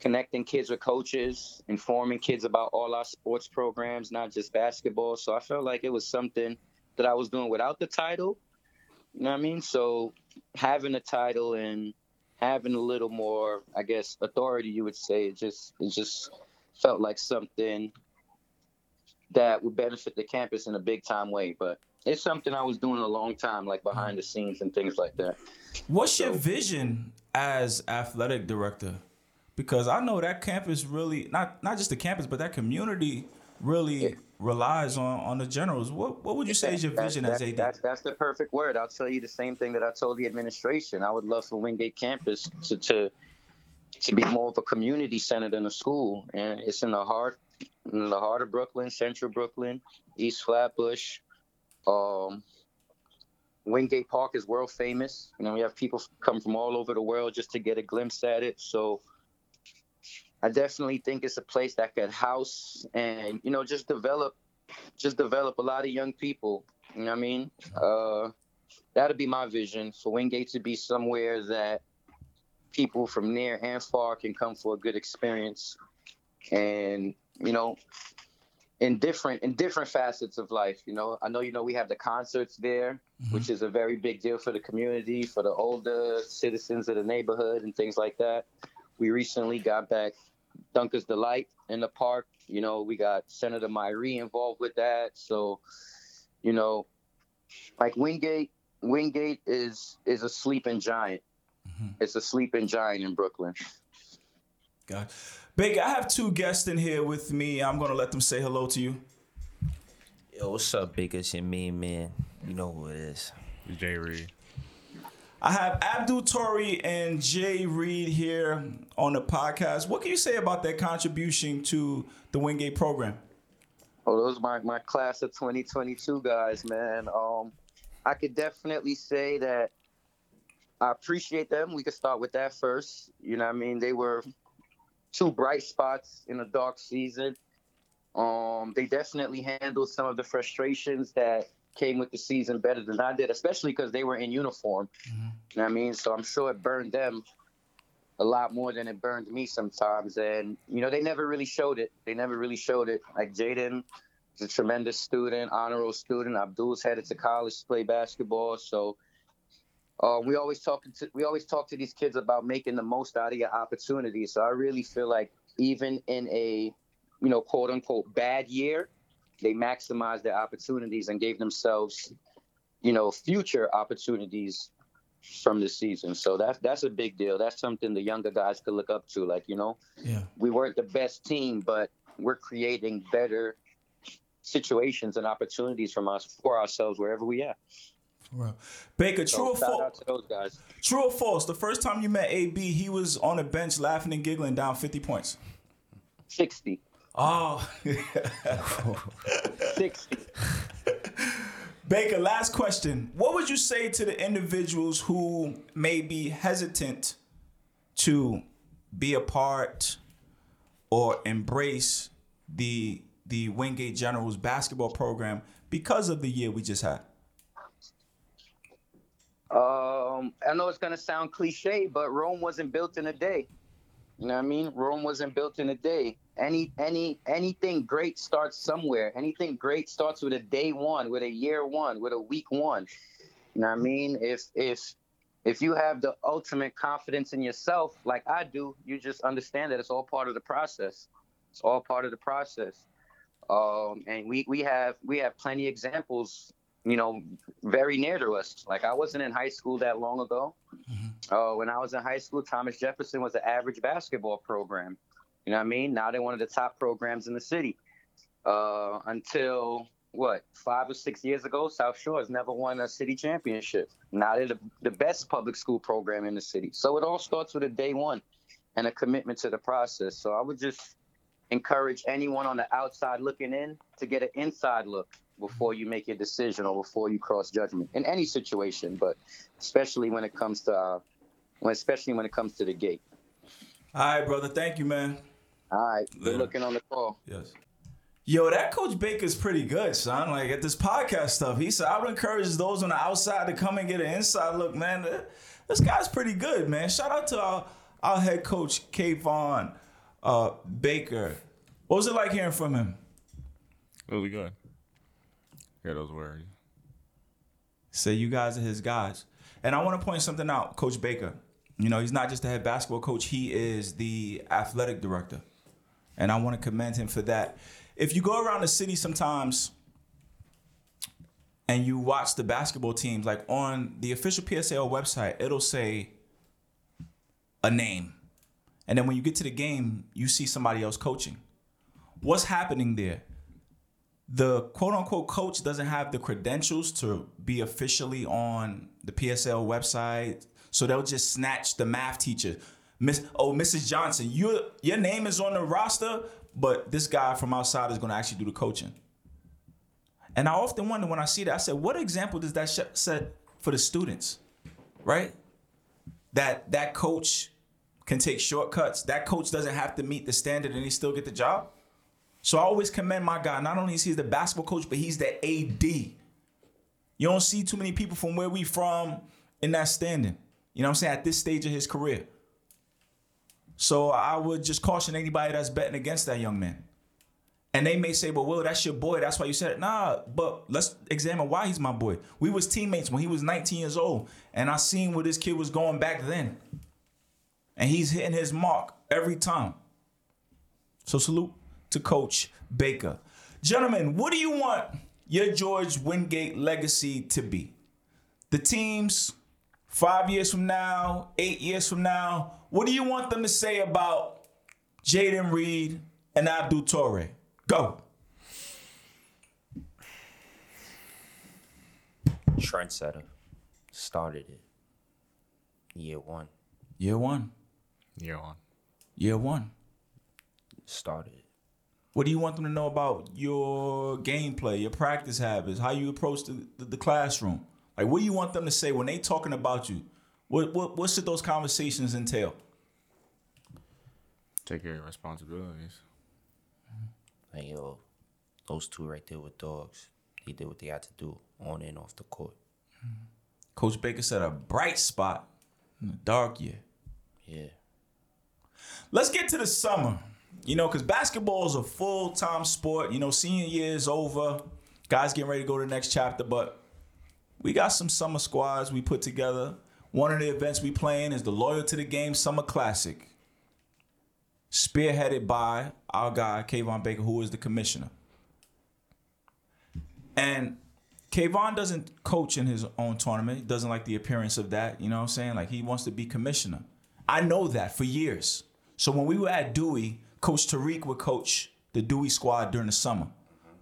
connecting kids with coaches, informing kids about all our sports programs, not just basketball. So I felt like it was something that I was doing without the title. You know what I mean? So having a title and having a little more, I guess, authority, you would say, it just it just felt like something that would benefit the campus in a big time way. But it's something I was doing a long time, like behind the scenes and things like that. What's your vision as athletic director? Because I know that campus really not not just the campus, but that community really Yeah. Relies on on the generals. What what would you say is your That- vision that- as AD? That's, that's the perfect word. I'll tell you the same thing that I told the administration. I would love for Wingate campus to to, to be more of a community center than a school, and it's in the heart in the heart of Brooklyn, Central Brooklyn, East Flatbush. Um, Wingate Park is world famous. You know, we have people come from all over the world just to get a glimpse at it. So I definitely think it's a place that could house and you know just develop just develop a lot of young people. You know what I mean? Uh, that'd be my vision for Wingate to be somewhere that people from near and far can come for a good experience, and you know, in different in different facets of life. You know, I know you know we have the concerts there, which is a very big deal for the community, for the older citizens of the neighborhood, and things like that. We recently got back Dunker's Delight in the park. You know, we got Senator Myrie involved with that. So, you know, like Wingate, Wingate is is a sleeping giant. Mm-hmm. It's a sleeping giant in Brooklyn. God. Baker, I have two guests in here with me. I'm gonna let them say hello to you. Yo, what's up, big? It's your main man. You know who it is. Jay Reed. I have Abdul Tori and Jay Reed here on the podcast. What can you say about their contribution to the Wingate program? Oh, those my my class of 2022 guys, man. Um, I could definitely say that I appreciate them. We could start with that first. You know, what I mean, they were two bright spots in a dark season. Um, they definitely handled some of the frustrations that came with the season better than I did, especially because they were in uniform. You know what I mean? So I'm sure it burned them a lot more than it burned me sometimes. And, you know, they never really showed it. They never really showed it. Like Jaden is a tremendous student, honor roll student. Abdul's headed to college to play basketball. So uh, we always talk to we always talk to these kids about making the most out of your opportunities. So I really feel like even in a you know quote unquote bad year, they maximized their opportunities and gave themselves you know future opportunities from this season. So that's that's a big deal. That's something the younger guys could look up to. Like you know, Yeah. we weren't the best team, but we're creating better situations and opportunities from us for ourselves wherever we are. Well, Baker, So true or false? those guys. True or false? The first time you met AB, he was on the bench laughing and giggling down 50 points. 60. Oh, 60. Baker, last question. What would you say to the individuals who may be hesitant to be a part or embrace the the Wingate Generals basketball program because of the year we just had? Um, I know it's gonna sound cliche, but Rome wasn't built in a day. You know what I mean? Rome wasn't built in a day. Any any anything great starts somewhere. Anything great starts with a day one, with a year one, with a week one. You know what I mean? If if if you have the ultimate confidence in yourself, like I do, you just understand that it's all part of the process. It's all part of the process. Um, and we we have we have plenty examples you know, very near to us. Like I wasn't in high school that long ago. Mm-hmm. Uh, when I was in high school, Thomas Jefferson was an average basketball program. You know what I mean? Now they're one of the top programs in the city. Uh, until what five or six years ago, South Shore has never won a city championship. Now they're the, the best public school program in the city. So it all starts with a day one and a commitment to the process. So I would just encourage anyone on the outside looking in to get an inside look before you make a decision or before you cross judgment in any situation, but especially when it comes to uh, when especially when it comes to the gate. All right, brother. Thank you, man. All right. Good looking on the call. Yes. Yo, that Coach Baker's pretty good, son. Like at this podcast stuff, he said I would encourage those on the outside to come and get an inside look, man. This guy's pretty good, man. Shout out to our, our head coach, Kayvon uh, Baker. What was it like hearing from him? Really good. Hear those words. Say you guys are his guys. And I want to point something out, Coach Baker. You know, he's not just the head basketball coach, he is the athletic director. And I want to commend him for that. If you go around the city sometimes and you watch the basketball teams, like on the official PSAL website, it'll say a name. And then when you get to the game, you see somebody else coaching. What's happening there? The quote unquote coach doesn't have the credentials to be officially on the PSAL website. So they'll just snatch the math teacher. Miss oh, Mrs. Johnson, your your name is on the roster, but this guy from outside is gonna actually do the coaching. And I often wonder when I see that, I said, what example does that set for the students? Right? That that coach can take shortcuts. That coach doesn't have to meet the standard and he still get the job. So I always commend my guy. Not only is he the basketball coach, but he's the AD. You don't see too many people from where we from in that standing. You know what I'm saying? At this stage of his career. So I would just caution anybody that's betting against that young man. And they may say, well, Will, that's your boy. That's why you said it. Nah, but let's examine why he's my boy. We was teammates when he was 19 years old. And I seen where this kid was going back then. And he's hitting his mark every time. So salute to Coach Baker. Gentlemen, what do you want your George Wingate legacy to be? The teams five years from now, eight years from now, what do you want them to say about Jaden Reed and Abdul Torre? Go. Trendsetter. Started it. Year one. Year one. Year one. Year one. Started what do you want them to know about your gameplay, your practice habits, how you approach the, the, the classroom? Like, what do you want them to say when they talking about you? What what what should those conversations entail? Take care of your responsibilities. Mm-hmm. Like yo, those two right there were dogs. They did what they had to do on and off the court. Mm-hmm. Coach Baker said a bright spot in the dark year. Yeah. Let's get to the summer. You know, because basketball is a full time sport. You know, senior year is over. Guys getting ready to go to the next chapter, but we got some summer squads we put together. One of the events we playing is the Loyal to the Game Summer Classic, spearheaded by our guy Kayvon Baker, who is the commissioner. And Kayvon doesn't coach in his own tournament. He doesn't like the appearance of that. You know what I'm saying? Like he wants to be commissioner. I know that for years. So when we were at Dewey, Coach Tariq would coach the Dewey squad during the summer.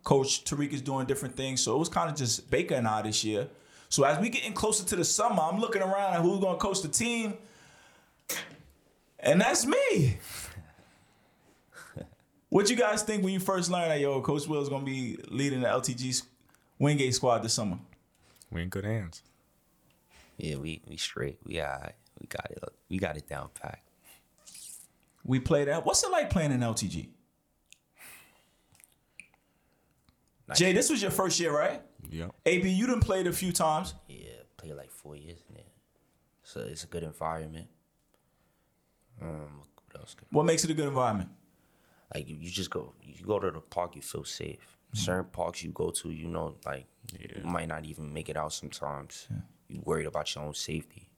Coach Tariq is doing different things, so it was kind of just Baker and I this year. So as we getting closer to the summer, I'm looking around at who's going to coach the team, and that's me. what you guys think when you first learned that yo Coach Will is going to be leading the LTG Wingate squad this summer? We in good hands. Yeah, we we straight. We got we got it. We got it down packed. We played out. What's it like playing in LTG? Nice. Jay, this was your first year, right? Yep. AB, you done played a few times. Yeah, played like four years in there. So it's a good environment. Um, what else? Could, What makes it a good environment? like you, you just go, you go to the park, you feel safe. Certain parks you go to, you know, like you might not even make it out sometimes. You worried about your own safety.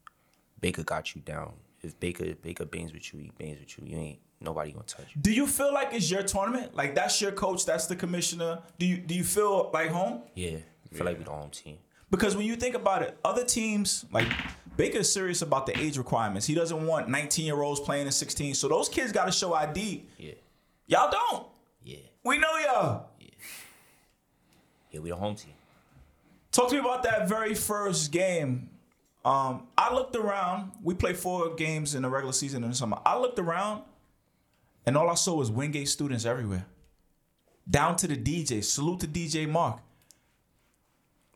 Baker got you down. If Baker Baker bangs with you, he bangs with you. You ain't nobody gonna touch you. Do you feel like it's your tournament? Like that's your coach, that's the commissioner. Do you do you feel like home? Yeah, I feel like we the home team. Because when you think about it, other teams like Baker is serious about the age requirements. He doesn't want 19 year olds playing in 16. So those kids got to show ID. Yeah, Y'all don't. yeah, We know y'all. yeah. We the home team. Talk to me about that very first game. Um, I looked around. We played four games in the regular season in the summer. I looked around, and all I saw was Wingate students everywhere. Down to the DJ. Salute to DJ Mark.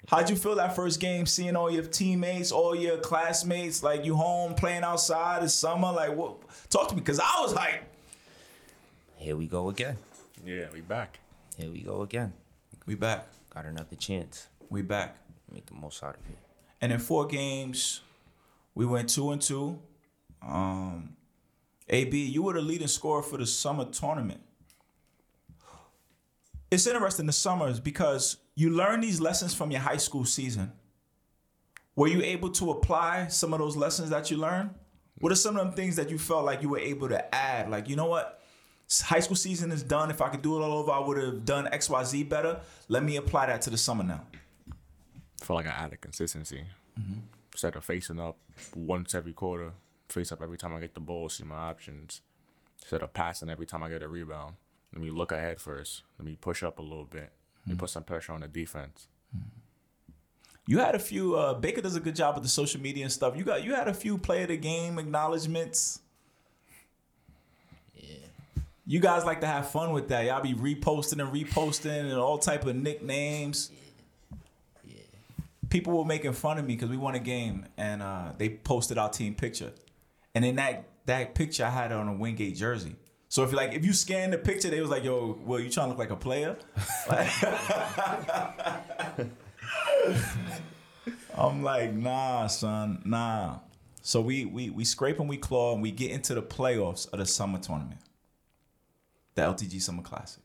How'd you feel that first game, seeing all your teammates, all your classmates, like you home playing outside this summer? Like, what? Talk to me, cause I was like, Here we go again. Yeah, we back. Here we go again. we back, Got another chance. we back. Make the most out of it. And in four games, we went two and two. Um, AB, you were the leading scorer for the summer tournament. It's interesting the summers because you learn these lessons from your high school season. Were you able to apply some of those lessons that you learned? What are some of them things that you felt like you were able to add? Like, you know what? High school season is done. If I could do it all over, I would have done XYZ better. Let me apply that to the summer now. Feel like I added consistency. Mm-hmm. Instead of facing up once every quarter, face up every time I get the ball, see my options. Instead of passing every time I get a rebound, let me look ahead first. Let me push up a little bit. Let me mm-hmm. put some pressure on the defense. Mm-hmm. You had a few. Uh, Baker does a good job with the social media and stuff. You got you had a few play of the game acknowledgments. Yeah. You guys like to have fun with that. Y'all be reposting and reposting and all type of nicknames. People were making fun of me because we won a game and uh, they posted our team picture, and in that that picture I had it on a Wingate jersey. So if you like if you scan the picture, they was like, "Yo, well, you trying to look like a player?" I'm like, nah, son, nah. So we we we scrape and we claw and we get into the playoffs of the summer tournament, the LTG Summer Classic.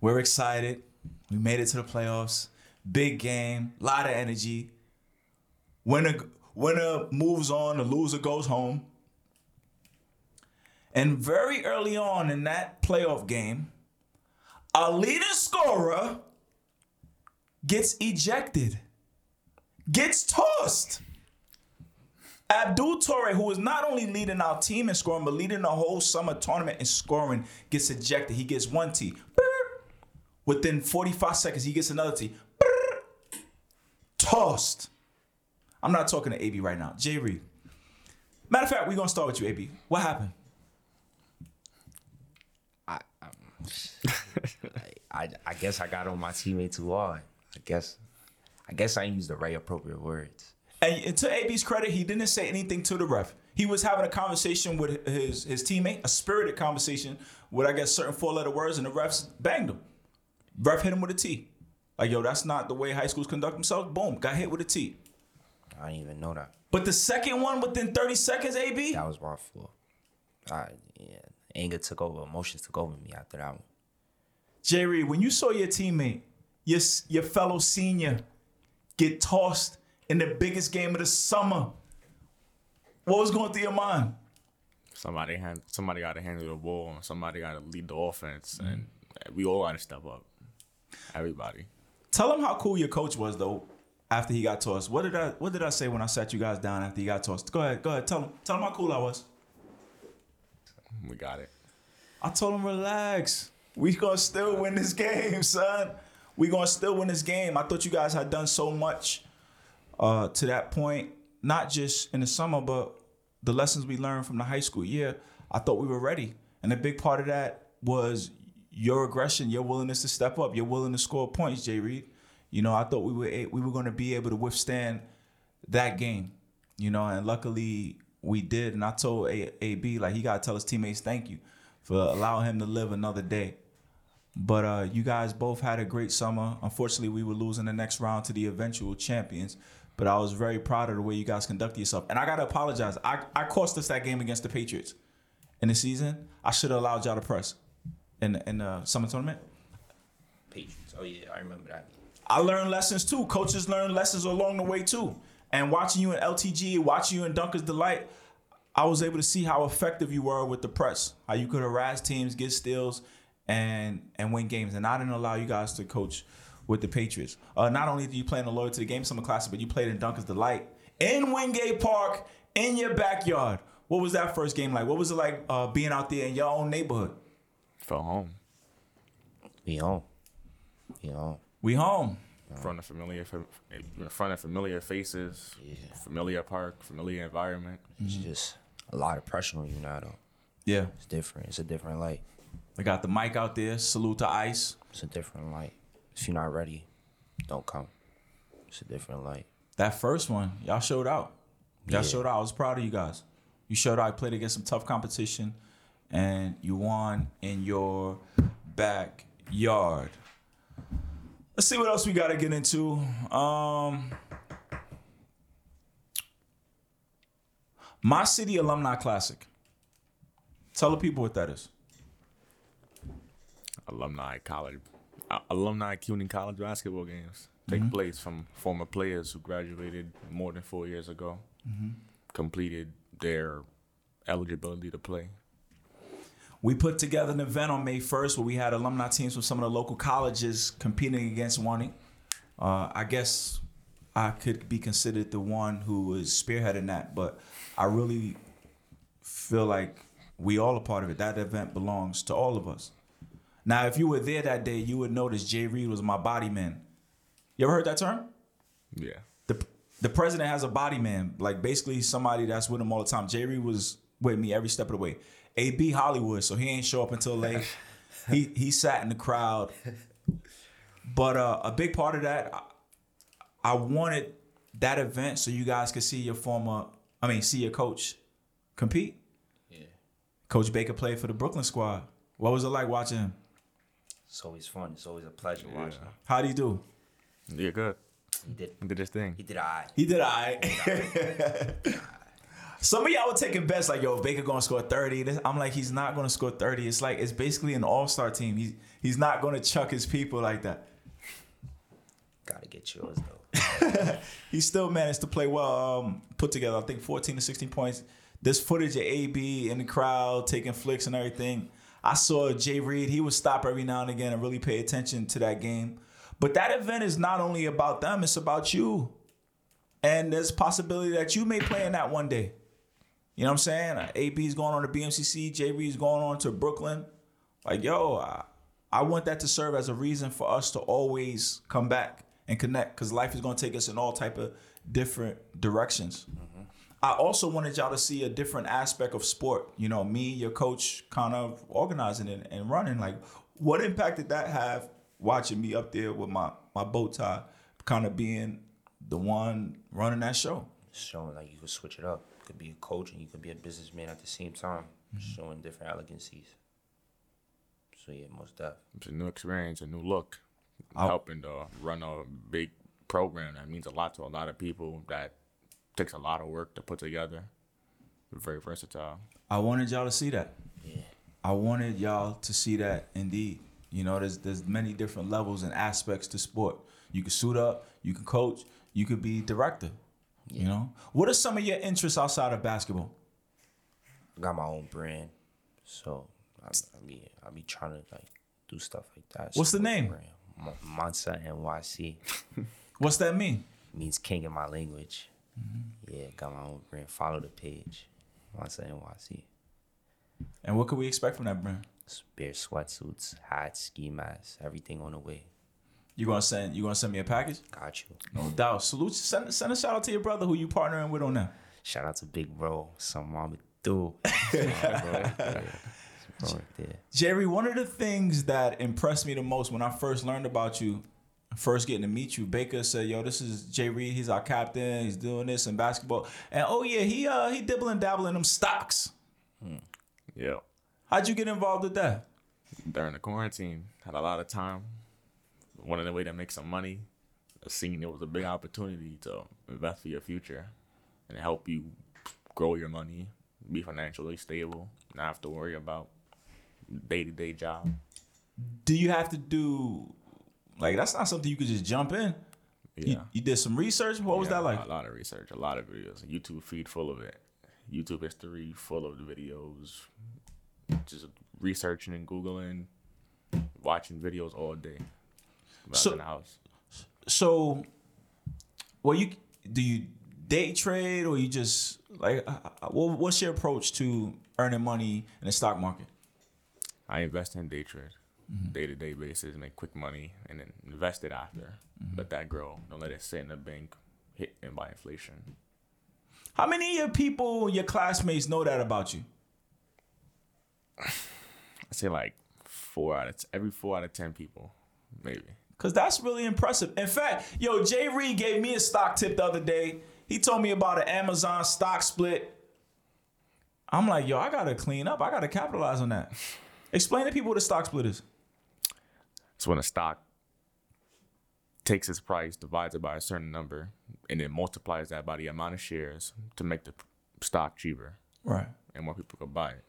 We're excited. We made it to the playoffs. Big game, lot of energy. Winner winner moves on, the loser goes home. And very early on in that playoff game, our leading scorer gets ejected, gets tossed. Abdul Torre, who is not only leading our team in scoring, but leading the whole summer tournament in scoring, gets ejected. He gets one T. Within 45 seconds, he gets another T. Tossed. I'm not talking to AB right now. Jay Reed. Matter of fact, we're gonna start with you, AB. What happened? I, um, I, I guess I got on my teammate too hard. I guess, I guess I used the right appropriate words. And, and to AB's credit, he didn't say anything to the ref. He was having a conversation with his his teammate, a spirited conversation with I guess certain four letter words, and the refs banged him. Ref hit him with a T. Like yo, that's not the way high schools conduct themselves. Boom, got hit with a T. I didn't even know that. But the second one within 30 seconds, AB, That was my fault. I yeah, anger took over, emotions took over me after that one. Jay Reed, when you saw your teammate, your your fellow senior, get tossed in the biggest game of the summer, what was going through your mind? Somebody hand, somebody got to handle the ball, and somebody got to lead the offense, and we all got to step up. Everybody. Tell him how cool your coach was though. After he got tossed, what did I what did I say when I sat you guys down after he got tossed? Go ahead, go ahead. Tell him, tell him how cool I was. We got it. I told him relax. We gonna still win this game, son. We gonna still win this game. I thought you guys had done so much uh, to that point, not just in the summer, but the lessons we learned from the high school year. I thought we were ready, and a big part of that was your aggression, your willingness to step up, your willingness to score points, Jay Reed. You know, I thought we were we were going to be able to withstand that game. You know, and luckily we did. And I told a- AB like he got to tell his teammates thank you for allowing him to live another day. But uh, you guys both had a great summer. Unfortunately, we were losing the next round to the eventual champions. But I was very proud of the way you guys conducted yourself. And I gotta apologize. I, I cost us that game against the Patriots in the season. I should have allowed y'all to press in the, in the summer tournament. Patriots. Oh yeah, I remember that. I learned lessons too. Coaches learn lessons along the way too. And watching you in LTG, watching you in Dunker's Delight, I was able to see how effective you were with the press. How you could harass teams, get steals, and and win games. And I didn't allow you guys to coach with the Patriots. Uh, not only did you play in the Loyal to the Game Summer Classic, but you played in Dunker's Delight in Wingate Park in your backyard. What was that first game like? What was it like uh, being out there in your own neighborhood? Felt home. We home. We home. We home. In front of familiar, in front of familiar faces, Yeah. familiar park, familiar environment. It's mm-hmm. just a lot of pressure on you now though. Yeah. It's different. It's a different light. I got the mic out there. Salute to Ice. It's a different light. If you're not ready, don't come. It's a different light. That first one, y'all showed out. Y'all Yeah. showed out. I was proud of you guys. You showed out. I played against some tough competition, and you won in your backyard. Let's see what else we got to get into. Um, My City Alumni Classic. Tell the people what that is. alumni college, uh, alumni CUNY college basketball games take place from former players who graduated more than four years ago, completed their eligibility to play. We put together an event on May 1st where we had alumni teams from some of the local colleges competing against one. Uh, I guess I could be considered the one who was spearheading that, but I really feel like we all a part of it. That event belongs to all of us. Now, if you were there that day, you would notice Jay Reed was my body man. You ever heard that term? Yeah, the the president has a body man, like basically somebody that's with him all the time. Jerry was with me every step of the way. AB Hollywood, so he ain't show up until late. he he sat in the crowd. But uh, a big part of that, I, I wanted that event so you guys could see your former, I mean, see your coach compete. Yeah. Coach Baker played for the Brooklyn squad. What was it like watching him? It's always fun. It's always a pleasure watching. him. How do you do? yeah, good. He did. He did his thing. He did I. He did I. Some of y'all were taking bets like, yo, Baker gonna score 30. I'm like, he's not gonna score 30. It's like it's basically an all-star team. He's he's not gonna chuck his people like that. Gotta get yours though. He still managed to play well, um, put together, I think 14 to 16 points. This footage of AB in the crowd taking flicks and everything. I saw Jay Reed, he would stop every now and again and really pay attention to that game. But that event is not only about them, it's about you. And there's possibility that you may play in that one day. You know what I'm saying? Uh, AB's going on to BMCC, Reed's going on to Brooklyn. Like, yo, I, I want that to serve as a reason for us to always come back and connect because life is going to take us in all type of different directions. I also wanted y'all to see a different aspect of sport. You know, me, your coach, kind of organizing it and running. Like, what impact did that have watching me up there with my my bow tie, kind of being the one running that show? Showing like you could switch it up. You could be a coach and you could be a businessman at the same time. Mm-hmm. Showing different elegancies. So yeah, most def. It's a new experience, a new look. I'll- Helping to run a big program that means a lot to a lot of people. That takes a lot of work to put together. Very versatile. I wanted y'all to see that. Yeah. I wanted y'all to see that indeed. You know, there's there's many different levels and aspects to sport. You can suit up, you can coach, you could be director. You know, what are some of your interests outside of basketball? I got my own brand. So I, I be I be trying to like do stuff like that. What's the name? brand. Monsa NYC What's that mean? means king in my language. Mm-hmm. Yeah, got my own brand. Follow the page. Monsa NYC. And what can we expect from that brand? Bear sweatsuits, hats, ski masks, everything on the way. You gonna send you gonna send me a package? Got you. No doubt. Salute. Send send a shout out to your brother who you partnering with on that. Shout out to Big Bro. Something I'ma do. Right there. Bro right there. Jerry, one of the things that impressed me the most when I first learned about you, first getting to meet you, Baker said, "Yo, this is Jay Reed. He's our captain. He's doing this in basketball." And oh yeah, he uh he dibble and dabble them stocks. Yeah. How'd you get involved with that? during the quarantine, had a lot of time. Wanted a way to make some money. seeing it was a big opportunity to invest for your future and help you grow your money, be financially stable, not have to worry about day to day job. Do you have to do like that's not something you could just jump in? Yeah. You, you did some research. What was that like? A lot of research, a lot of videos. YouTube feed full of it. YouTube history full of the videos. Just researching and googling, watching videos all day. When I was So- in the house. So, well, you do you day trade or you just like uh, uh, what, what's your approach to earning money in the stock market? I invest in day trade, day to day basis, make quick money, and then invest it after. Mm-hmm. Let that grow. Don't let it sit in the bank, hit and by inflation. How many of your people, your classmates, know that about you? I say like four out of t- every four out of ten people, maybe. Cause that's really impressive. In fact, yo, Jay Reed gave me a stock tip the other day. He told me about an Amazon stock split. I'm like, yo, I gotta clean up. I gotta capitalize on that. Explain to people what a stock split is. So when a stock takes its price, divides it by a certain number, and then multiplies that by the amount of shares to make the stock cheaper Right. and more people could buy it.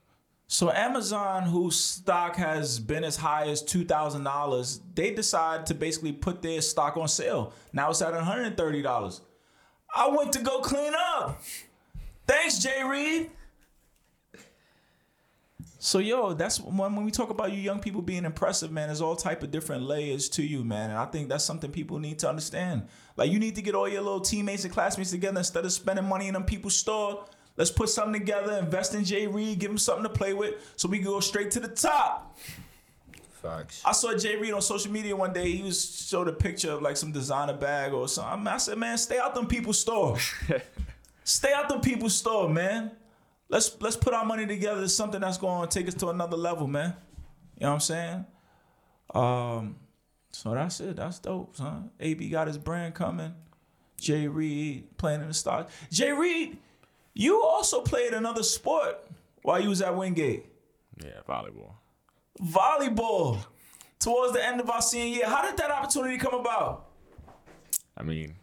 So Amazon, whose stock has been as high as two thousand dollars, they decide to basically put their stock on sale. Now it's at one hundred and thirty dollars. I went to go clean up. Thanks, Jay Reed. So yo, that's when when we talk about you young people being impressive, man. There's all type of different layers to you, man, and I think that's something people need to understand. Like you need to get all your little teammates and classmates together instead of spending money in them people's store. Let's put something together, invest in Jay Reed, give him something to play with, so we can go straight to the top. Facts. I saw Jay Reed on social media one day. He was showed a picture of like some designer bag or something. I said, man, stay out them people's store. stay out them people's store, man. Let's let's put our money together. It's something that's going to take us to another level, man. You know what I'm saying? Um, so that's it. That's dope, son. AB got his brand coming. Jay Reed playing in the stars. Jay Reed, you also played another sport while you was at Wingate Yeah, volleyball. volleyball towards the end of our senior year. How did that opportunity come about? I mean,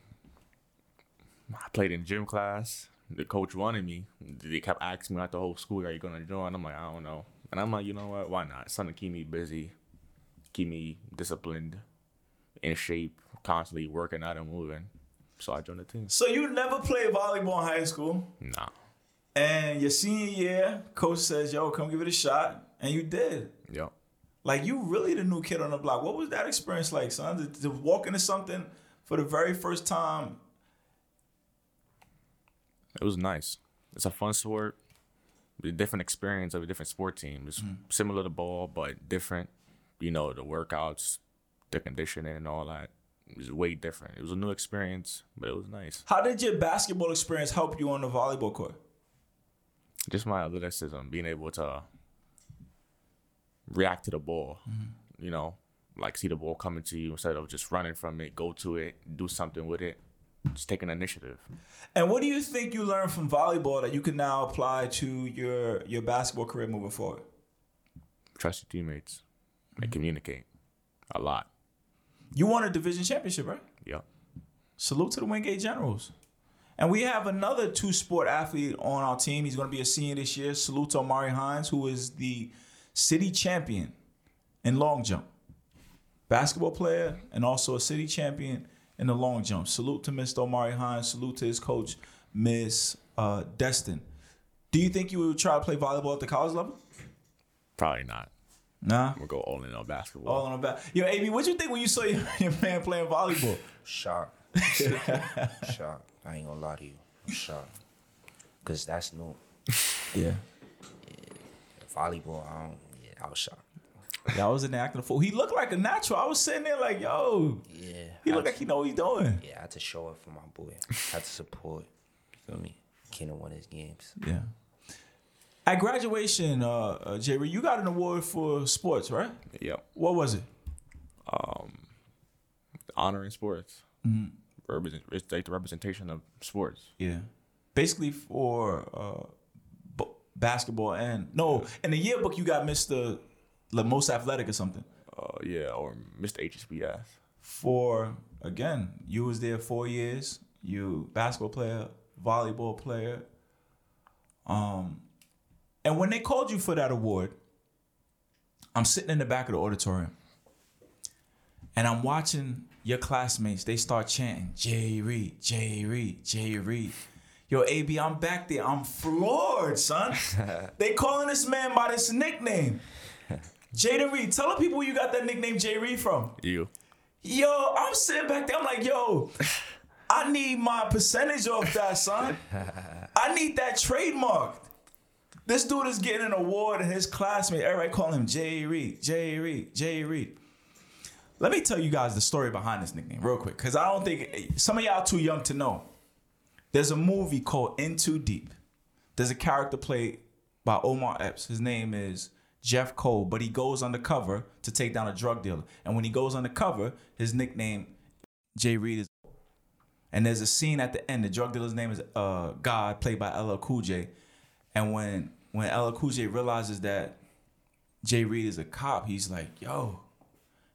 I played in gym class. The coach wanted me. They kept asking me out the whole school, "Are you gonna join?" I'm like, I don't know. And I'm like, you know what? Why not? Something to keep me busy, keep me disciplined, in shape, constantly working out and moving. So I joined the team. So you never played volleyball in high school, Nah. and your senior year, coach says, "Yo, come give it a shot," and you did. Yep. Like you really the new kid on the block. What was that experience like, son? To, to walk into something for the very first time. It was nice. It's a fun sport. A different experience of a different sport team. It's mm-hmm. similar to ball, but different. You know, the workouts, the conditioning, and all that. It was way different. It was a new experience, but it was nice. How did your basketball experience help you on the volleyball court? Just my athleticism, being able to react to the ball. Mm-hmm. You know, like see the ball coming to you instead of just running from it, go to it, do something with it. Just take an initiative. And what do you think you learned from volleyball that you can now apply to your your basketball career moving forward? Trust your teammates and mm-hmm. communicate a lot. You won a division championship, right? Yep. Salute to the Wingate Generals. And we have another two sport athlete on our team. He's going to be a senior this year. Salute to Amari Hines, who is the city champion in long jump. Basketball player and also a city champion in the long jump. Salute to Mr. Omari Hines. Salute to his coach, Miss uh, Destin. Do you think you would try to play volleyball at the college level? Probably not. Nah. We'll go all in on basketball. All in on the back. Yo, AB, what you think when you saw your, your man playing volleyball? Shocked. shocked. I ain't gonna lie to you. I'm shocked. Cause that's new. Yeah. Volleyball, I don't yeah, I was shocked. Yeah, I was in there acting a fool. He looked like a natural. I was sitting there like, yo, Yeah. he I looked had like he know what he's doing. Yeah, I had to show up for my boy. I had to support. You feel me? Keenan won his games. Yeah. At graduation, uh, uh Jerry, you got an award for sports, right? Yep. What was it? Honor in sports. Represent, it's like the representation of sports. Yeah. Basically for uh, b- basketball and no, in the yearbook you got Mr. the most athletic or something. Uh, yeah, or Mr. HSBF. For again, you was there four years. You basketball player, volleyball player. Um, and when they called you for that award, I'm sitting in the back of the auditorium, and I'm watching your classmates. They start chanting, "Jay Reed, Jay Reed, Jay Reed." Yo, AB, I'm back there. I'm floored, son. they calling this man by this nickname. Jada Reed. Tell the people you got that nickname Jay Reed from. You. Yo, I'm sitting back there. I'm like, yo, I need my percentage off that, son. I need that trademark. This dude is getting an award, and his classmate, everybody call him Jay Reed, Jay Reed, Jay Reed. Let me tell you guys the story behind this nickname real quick, because I don't think some of y'all too young to know. There's a movie called In Too Deep. There's a character played by Omar Epps. His name is Jeff Cole, but he goes undercover to take down a drug dealer. And when he goes undercover, his nickname Jay Reed is. And there's a scene at the end. The drug dealer's name is uh, God, played by LL Cool J. And when when LL Cool J realizes that Jay Reed is a cop, he's like, "Yo,"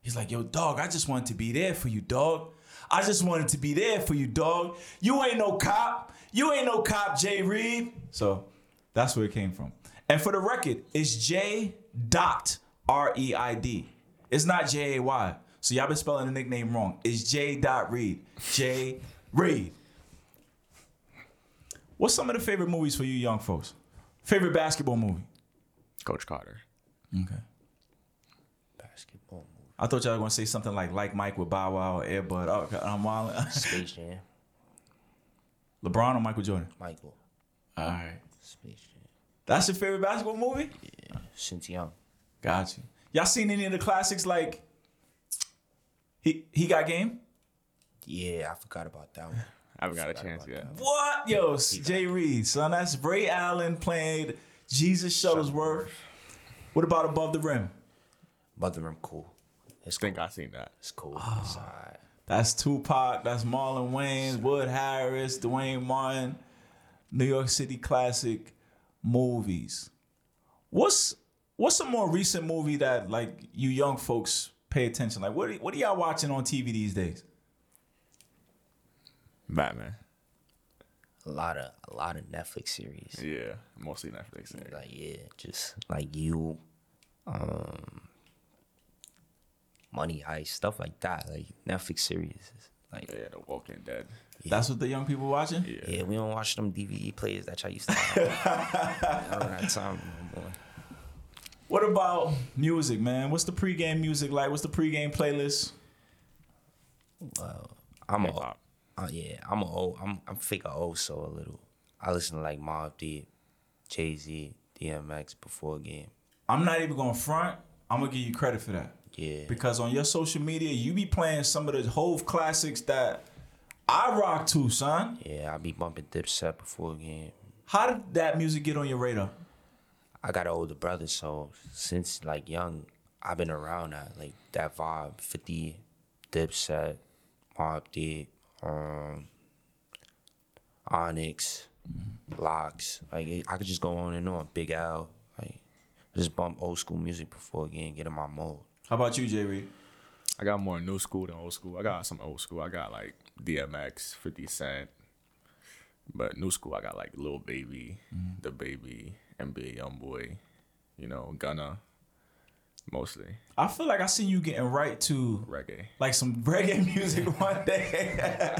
he's like, "Yo, dog, I just wanted to be there for you, dog. I just wanted to be there for you, dog. You ain't no cop. You ain't no cop, Jay Reed." So that's where it came from. And for the record, it's J dot R E I D. It's not J A Y. So y'all been spelling the nickname wrong. It's J dot Reed. J Reed. What's some of the favorite movies for you young folks? Favorite basketball movie? Coach Carter. Okay. Basketball movie. I thought y'all were gonna say something like like Mike with Bow Wow or Air Bud. Oh, okay, I'm wild. Space Jam. LeBron or Michael Jordan? Michael. All right. Space Jam. That's your favorite basketball movie? Yeah. Since young. Got you. Y'all seen any of the classics like he he got game? Yeah, I forgot about that one. I haven't got a chance yet. What? Yo, Jay Reed, son. That's Ray Allen played Jesus Shuttlesworth. What about Above the Rim? But the rim cool. It's I think I seen that. It's cool. Ah. It's alright. That's Tupac. That's Marlon Wayans, Wood Harris, Duane Martin, New York City classic movies. What's what's a more recent movie that like you young folks pay attention? Like what are, what are y'all watching on TV these days? Batman. A lot of a lot of Netflix series. Yeah, mostly Netflix. Yeah. Like yeah, just like you, um, Money Heist, stuff like that. Like Netflix series. Like Yeah, The Walking Dead. That's what the young people watching? Yeah. yeah, we don't watch them DVD players that y'all used to have. I don't have time no more. What about music, man? What's the pregame music like? What's the pregame playlist? I'm a, Hip-hop. Uh, yeah, I'm a old, I'm I'm fake a old soul a little. I listen to like Mobb Deep, Jay Z, DMX before game. I'm not even gonna front. I'm gonna give you credit for that. Yeah, Because on your social media, you be playing some of the Hove classics that I rock to, son. yeah, I be bumping Dipset before game. How did that music get on your radar? I got an older brother, so since like young, I've been around that like that vibe. Fifty, Dipset, Mobb Deep, um, Onyx, Lox. Like it- I could just go on and on. Big L, like just bump old school music before again, get in my mode. How about you, Jay Reed? I got more new school than old school. I got some old school. I got like DMX, 50 Cent. But new school, I got like Lil Baby, DaBaby, NBA Youngboy, you know, Gunna, mostly I feel like I seen you getting right to reggae. like some reggae music one day.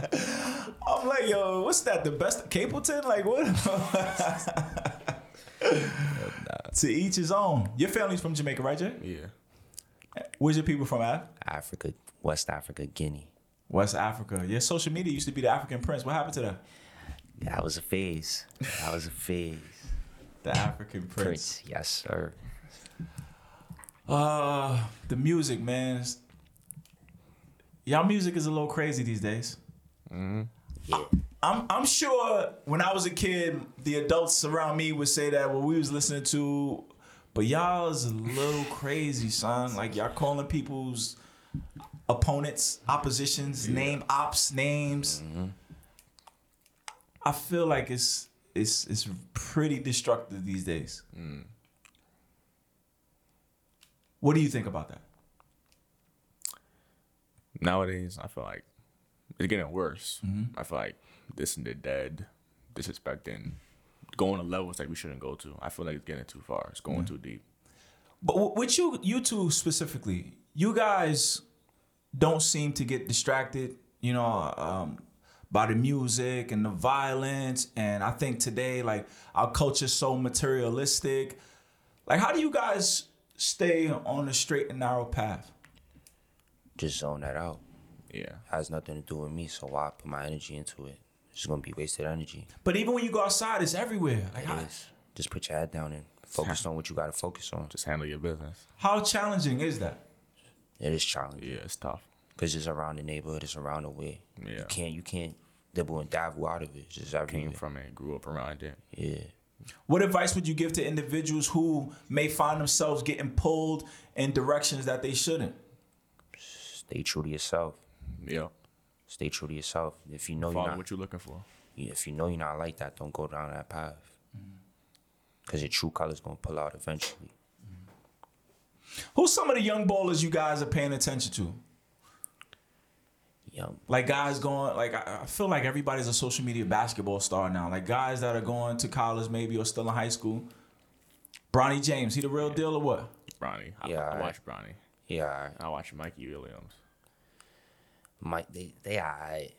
I'm like, yo, what's that? The best Capleton? Like what? to each his own. Your family's from Jamaica, right, Jay? Yeah. Where's your people from, Af? Africa, West Africa, Guinea. West Africa. Your social media used to be the African Prince. What happened to that? That was a phase. That was a phase. The African Prince. Prince, yes sir. Uh, the music, man. Y'all music is a little crazy these days. Mm-hmm. Yeah. I'm I'm sure when I was a kid, the adults around me would say that what we was listening to, but y'all is a little crazy, son. Like y'all calling people's opponents, oppositions, name ops names. Mm-hmm. I feel like it's it's it's pretty destructive these days. Mm. What do you think about that? Nowadays, I feel like it's getting worse. I feel like this and the dead, disrespecting, going to levels that we shouldn't go to. I feel like it's getting too far. It's going too deep. But with you, you two specifically, you guys don't seem to get distracted, you know, um, by the music and the violence. And I think today, like our culture's so materialistic. Like, how do you guys stay on the straight and narrow path? Just zone that out. Yeah. Has nothing to do with me, so why put my energy into it? It's gonna be wasted energy. But even when you go outside, it's everywhere. Like, It how, is. Just put your head down and focus on what you gotta focus on. Just handle your business. how challenging is that? It is challenging Yeah, it's tough. because it's around the neighborhood, it's around the way. Yeah. You can't you can't dibble and dabble out of it. It's just Came from it, grew up around it. Yeah. What advice would you give to individuals who may find themselves getting pulled in directions that they shouldn't? Stay true to yourself. Yeah. Stay true to yourself. If you know you're not, what you're looking for. if you know you're not like that, don't go down that path. Mm-hmm. Cause your true colors gonna pull out eventually. Mm-hmm. Who's some of the young ballers you guys are paying attention to? Young, Like guys going, like I I feel like everybody's a social media basketball star now. Like guys that are going to college maybe or still in high school. Bronny James, he the real deal or what? Bronny. I, Yeah, I alright. watch Bronny. yeah. I watch Mikey Williams. Mike, they they alright.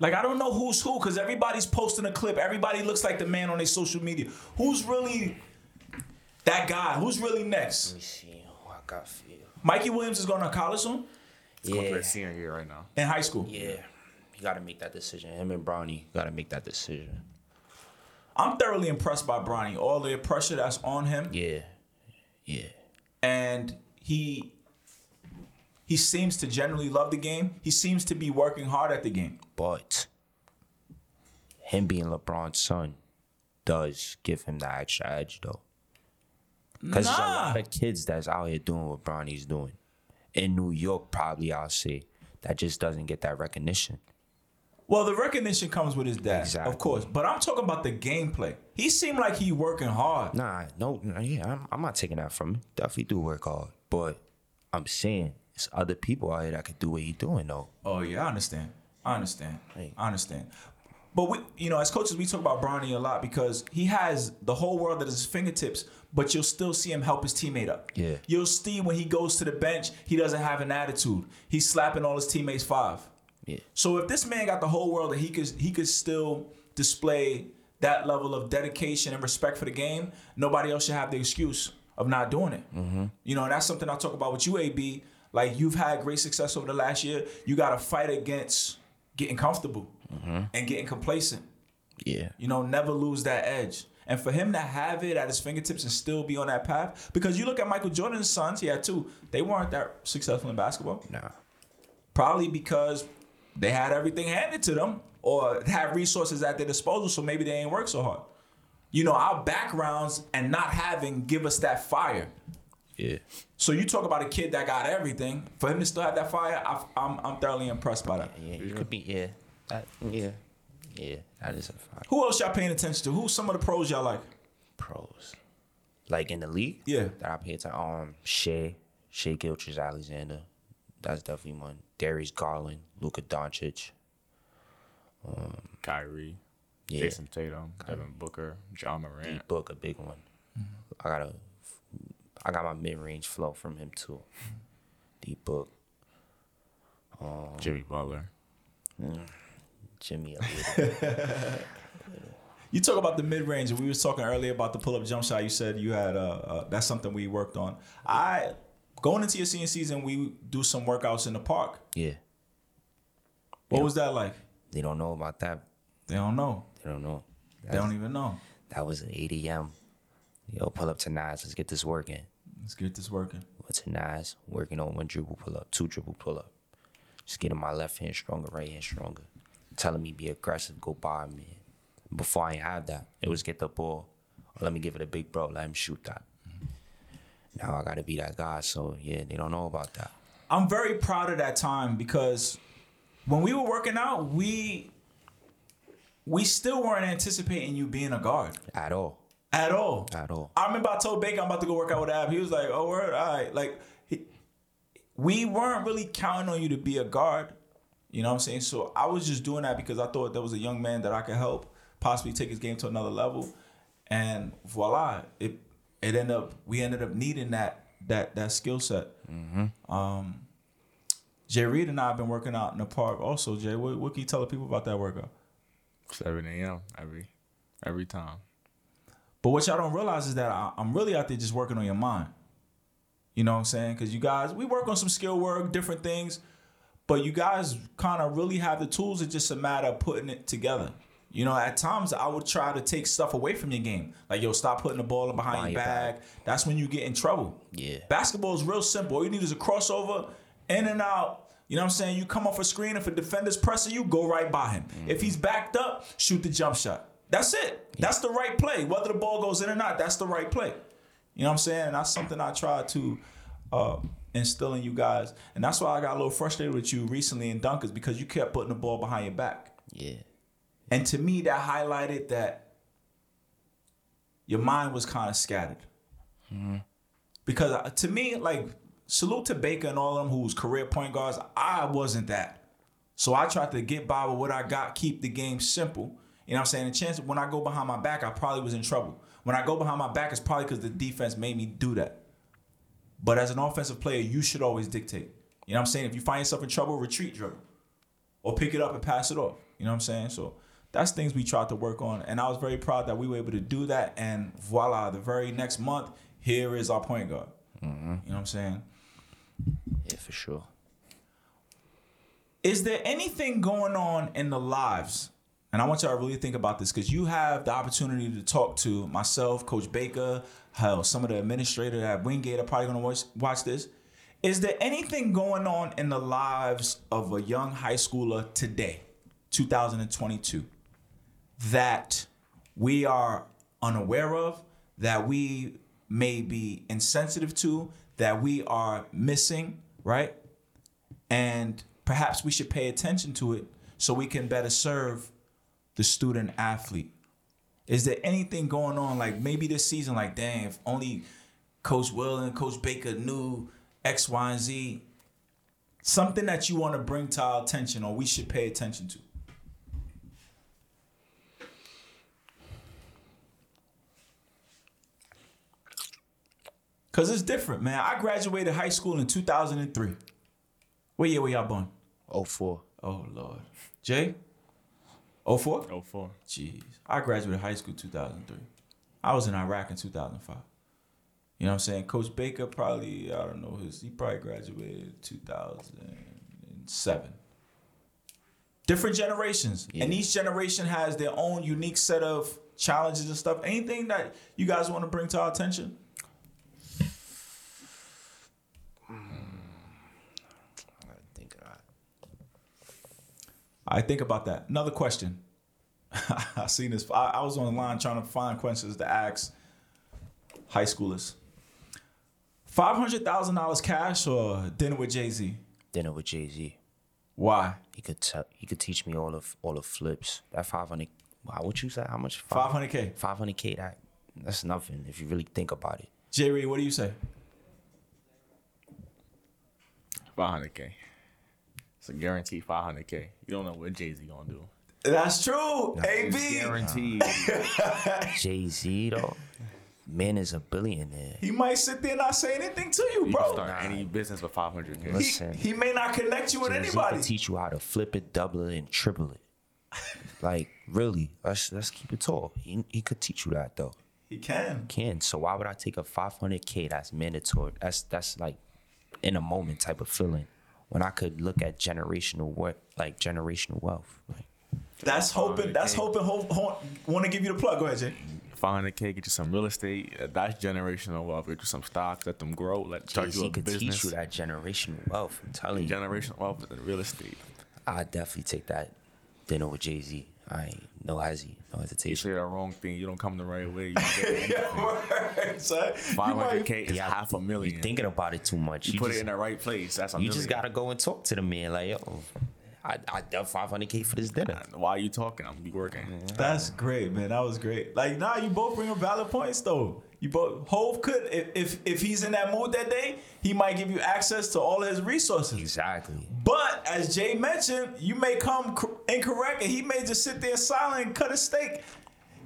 Like I don't know who's who because everybody's posting a clip. Everybody looks like the man on their social media. Who's really that guy? Who's really next? Let me see who I got for you. Mikey Williams is going to college soon Going for Yeah, his senior year right now. in high school. yeah. You gotta make that decision. Him and Bronny gotta make that decision. I'm thoroughly impressed by Bronny. All the pressure that's on him, Yeah, yeah. and he he seems to generally love the game. He seems to be working hard at the game. But him being LeBron's son does give him the extra edge, though. Because there's a lot of kids that's out here doing what Bronny's doing. In New York, probably, I'll say, that just doesn't get that recognition. Well, the recognition comes with his dad, Exactly. of course. But I'm talking about the gameplay. He seemed like he working hard. Nah, no, yeah, I'm, I'm not taking that from him. Definitely do work hard. But I'm saying, it's other people out here that could do what he doing, though. Oh yeah, I understand. I understand. Hey. I understand. But we, you know, as coaches, we talk about Bronny a lot because he has the whole world at his fingertips. But you'll still see him help his teammate up. Yeah. You'll see when he goes to the bench, he doesn't have an attitude. He's slapping all his teammates five. Yeah. So if this man got the whole world and he could he could still display that level of dedication and respect for the game, nobody else should have the excuse of not doing it. Mm-hmm. You know, and that's something I talk about with you, AB. Like you've had great success over the last year. You got to fight against getting comfortable Mm-hmm. and getting complacent. Yeah. You know, never lose that edge. And for him to have it at his fingertips and still be on that path, because you look at Michael Jordan's sons, he had two. They weren't that successful in basketball Nah. probably because they had everything handed to them or had resources at their disposal, so maybe they ain't work so hard. You know, our backgrounds and not having give us that fire. Yeah. So you talk about a kid that got everything. For him to still have that fire, I, I'm I'm thoroughly impressed by that. Yeah, you could be, yeah. That, yeah. Yeah, that is a fact. Who else y'all paying attention to? Who's some of the pros y'all like? Pros. Like in the league? Yeah. That I pay attention Um, Shai, Shai Gilgeous Alexander. That's definitely one. Darius Garland, Luka Doncic. um, Kyrie, Yeah. Jayson Tatum, Devin Booker, Ja Morant. Deep book, a big one. I got a, I got my mid range flow from him too. Deep book, Um, Jimmy Butler. Jimmy. a little. You talk about the mid range, and we was talking earlier about the pull up jump shot. You said you had uh, uh that's something we worked on. I going into your senior season, we do some workouts in the park. yeah, What was that like? they don't know about that. They don't know. They don't know. They don't even know. That was at 8 a.m. Yo, pull up to Nas. Let's get this working. Let's get this working. Went to Nas, working on one dribble pull up, two dribble pull up. Just getting my left hand stronger, right hand stronger. Telling me be aggressive, go by me. Before I had that, it was get the ball. Or let me give it a big bro, let him shoot that. Now I gotta be that guy. So yeah, they don't know about that. I'm very proud of that time because when we were working out, we we still weren't anticipating you being a guard. At all. at all. At all. I remember I told Baker I'm about to go work out with Ab. He was like, "Oh, word, all right." Like, he, we weren't really counting on you to be a guard. You know what I'm saying? So I was just doing that because I thought there was a young man that I could help possibly take his game to another level, and voila, it it ended up we ended up needing that that that skill set. Um, Jay Reed and I have been working out in the park. Also, Jay, what, what can you tell the people about that workout? 7 a.m. every every time. But what y'all don't realize is that I, I'm really out there just working on your mind. You know what I'm saying? Because you guys, we work on some skill work, different things, but you guys kind of really have the tools. It's just a matter of putting it together. You know, at times I would try to take stuff away from your game. Like, yo, stop putting the ball in behind Behind your your bag. That's when you get in trouble. Yeah. Basketball is real simple. All you need is a crossover, in and out. You know what I'm saying? You come off a screen. If a defender's pressing you, go right by him. If he's backed up, shoot the jump shot. That's it. That's the right play. Whether the ball goes in or not, that's the right play. You know what I'm saying? That's something I try to uh, instill in you guys. And that's why I got a little frustrated with you recently in Dunkers because you kept putting the ball behind your back. Yeah. And to me, that highlighted that your mind was kind of scattered. Because uh, to me, like, salute to Baker and all of them who's career point guards. I wasn't that. So I tried to get by with what I got, keep the game simple. You know what I'm saying? The chance when I go behind my back, I probably was in trouble. When I go behind my back, it's probably because the defense made me do that. But as an offensive player, you should always dictate. You know what I'm saying? If you find yourself in trouble, retreat dribble or pick it up and pass it off. You know what I'm saying? So that's things we tried to work on. And I was very proud that we were able to do that. And voila, the very next month, here is our point guard. Mm-hmm. You know what I'm saying? Yeah, for sure. Is there anything going on in the lives? And I want y'all to really think about this because you have the opportunity to talk to myself, Coach Baker, hell, some of the administrators at Wingate are probably going to watch, watch this. Is there anything going on in the lives of a young high schooler today, 2022, that we are unaware of, that we may be insensitive to, that we are missing, right? And perhaps we should pay attention to it so we can better serve the student athlete. Is there anything going on like maybe this season, like dang, if only Coach Will and Coach Baker knew X, Y, and Z? Something that you want to bring to our attention or we should pay attention to. Cause it's different, man. I graduated high school in 2003. What year were y'all born? 04. Oh Lord. Jay? 04? 04. Jeez. I graduated high school 2003. I was in Iraq in 2005. You know what I'm saying? Coach Baker probably, I don't know, his he probably graduated 2007. Different generations. And each generation has their own unique set of challenges and stuff. Anything that you guys want to bring to our attention? I think I, I think about that. Another question. I seen this. I, I was on the line trying to find questions to ask high schoolers. Five hundred thousand dollars cash or dinner with Jay Z? dinner with Jay Z. Why? He could tell. He could teach me all of all the flips. That five hundred. Wow, what you say? How much? Five hundred k. Five hundred k. That that's nothing if you really think about it. Jay Reed, what do you say? 500K. It's a guaranteed 500K. You don't know what Jay Z gonna do. That's true. It's AB. guaranteed. Jay Z though, man is a billionaire. He might sit there and not say anything to you, You can bro. start any business with 500K. He, Listen. he may not connect you with Jay-Z anybody. can teach you how to flip it, double it, and triple it. like really, let's let's keep it tall. He, he could teach you that though. He can. Can so why would I take a 500k? That's mandatory. That's that's like in a moment type of feeling. When I could look at generational what like generational wealth. Like, That's hoping. That's hoping. Hope, hope, Want to give you the plug? Go ahead, Jay. Find a kid, get you some real estate. Uh, That's generational wealth. Get you some stocks, let them grow, let start you Jay-Z a could business. teach you that generational wealth. I'm telling you. Generational wealth and real estate. I definitely take that dinner with Jay Z. I ain't no hesi, no You hesitation. say the wrong thing, you don't come the right way. You Yeah, word, son. You might- 500K is Yeah, half a million. You million. thinking about it too much. you You, put just, it in the right place. That's a you million. just gotta go and talk to the man. Like, yo, I I done 500k for this dinner. While you talking, I'm gonna be working. That's great, man. That was great. Like, nah, you both bring up valid points though. You both Hove could if, if if he's in that mood that day, he might give you access to all his resources. Exactly. But as Jay mentioned, you may come cor- incorrect, and he may just sit there silent and cut a steak.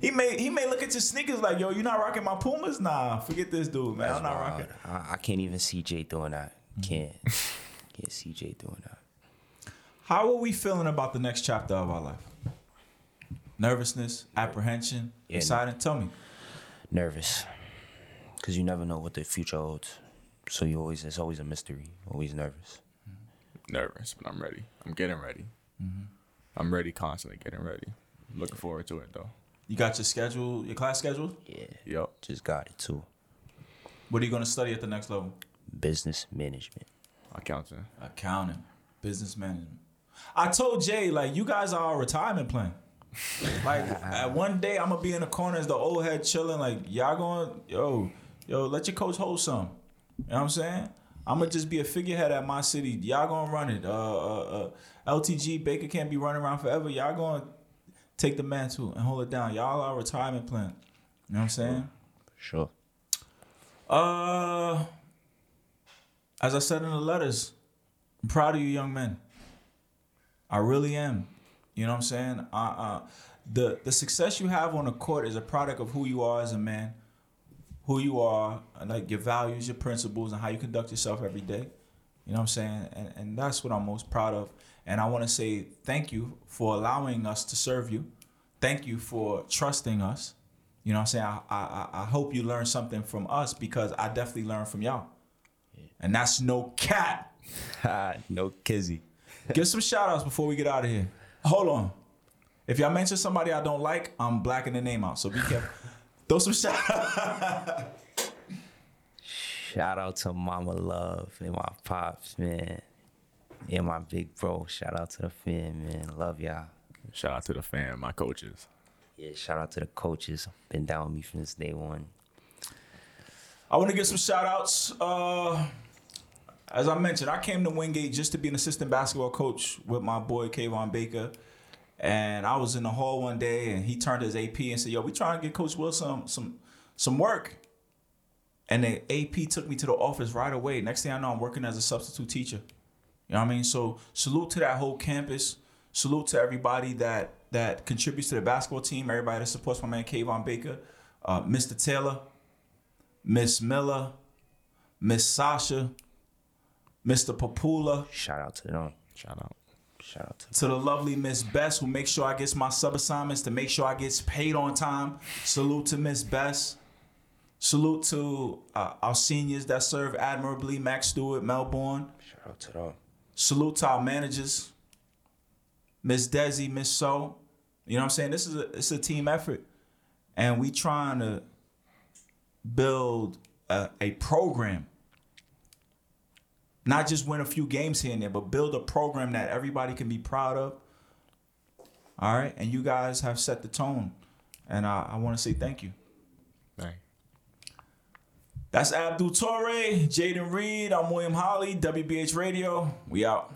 He may he may look at your sneakers like, yo, you not rocking my Pumas? Nah, forget this dude, man. I'm not Wild. rocking. I, I can't even see Jay doing that. Mm-hmm. Can't. can't see Jay doing that. How are we feeling about the next chapter of our life? Nervousness, apprehension, Yeah. excited. Tell me. Nervous. Cause you never know what the future holds. So you always it's always a mystery. Always nervous. Nervous, but I'm ready. I'm getting ready. Mm-hmm. I'm ready, constantly getting ready. Looking forward to it though. You got your schedule, your class schedule. Yeah. Yup. Just got it too. What are you gonna study at the next level? Business management. Accounting. Accounting, business management. I told Jay like you guys are our retirement plan. Like at one day I'm gonna be in the corner as the old head chilling. Like y'all going, yo, yo, let your coach hold some. You know what I'm saying? I'm gonna just be a figurehead at my city. Y'all gonna run it. Uh, uh, uh, LTG Baker can't be running around forever. Y'all gonna take the mantle and hold it down. Y'all are retirement plan. You know what I'm saying? Sure. Uh, as I said in the letters, I'm proud of you, young men. I really am. You know what I'm saying? Uh, uh, the the success you have on the court is a product of who you are as a man, who you are, and like your values, your principles, and how you conduct yourself every day. You know what I'm saying? And and that's what I'm most proud of. And I want to say thank you for allowing us to serve you. Thank you for trusting us. You know what I'm saying? I, I, I hope you learn something from us because I definitely learned from y'all. And that's no cat. no kizzy. Give some shout outs before we get out of here. Hold on. If y'all mention somebody I don't like, I'm blacking the name out. So be careful. Throw some shout outs. Shout out to Mama Love and my pops, man. And my big bro. Shout out to the fam, man. Love y'all. Shout out to the fam, my coaches. Yeah, shout out to the coaches. Been down with me from this day one. I want to give some shout outs. Uh, as I mentioned, I came to Wingate just to be an assistant basketball coach with my boy Kayvon Baker. And I was in the hall one day and he turned his AP and said, Yo, we trying to get Coach Will some some some work. And the AP took me to the office right away. Next thing I know, I'm working as a substitute teacher. You know what I mean? So salute to that whole campus. Salute to everybody that that contributes to the basketball team, everybody that supports my man Kayvon Baker, uh, Mr. Taylor, Miss Miller, Miss Sasha, Mr. Papula, Shout out to them. Shout out. Shout out to to the lovely Miss Bess who makes sure I gets my sub assignments to make sure I gets paid on time. Salute to Miss Bess. Salute to uh, our seniors that serve admirably, Max Stewart, Melbourne. shout out to them. Salute to our managers, Miss Desi, Miss So. You know what I'm saying? This is a it's a team effort, and we trying to build a, a program. Not just win a few games here and there, but build a program that everybody can be proud of. All right, and you guys have set the tone, and I, I want to say thank you. Dang. That's Abdul Torre, Jaden Reed. I'm William Holly, WBH Radio. We out.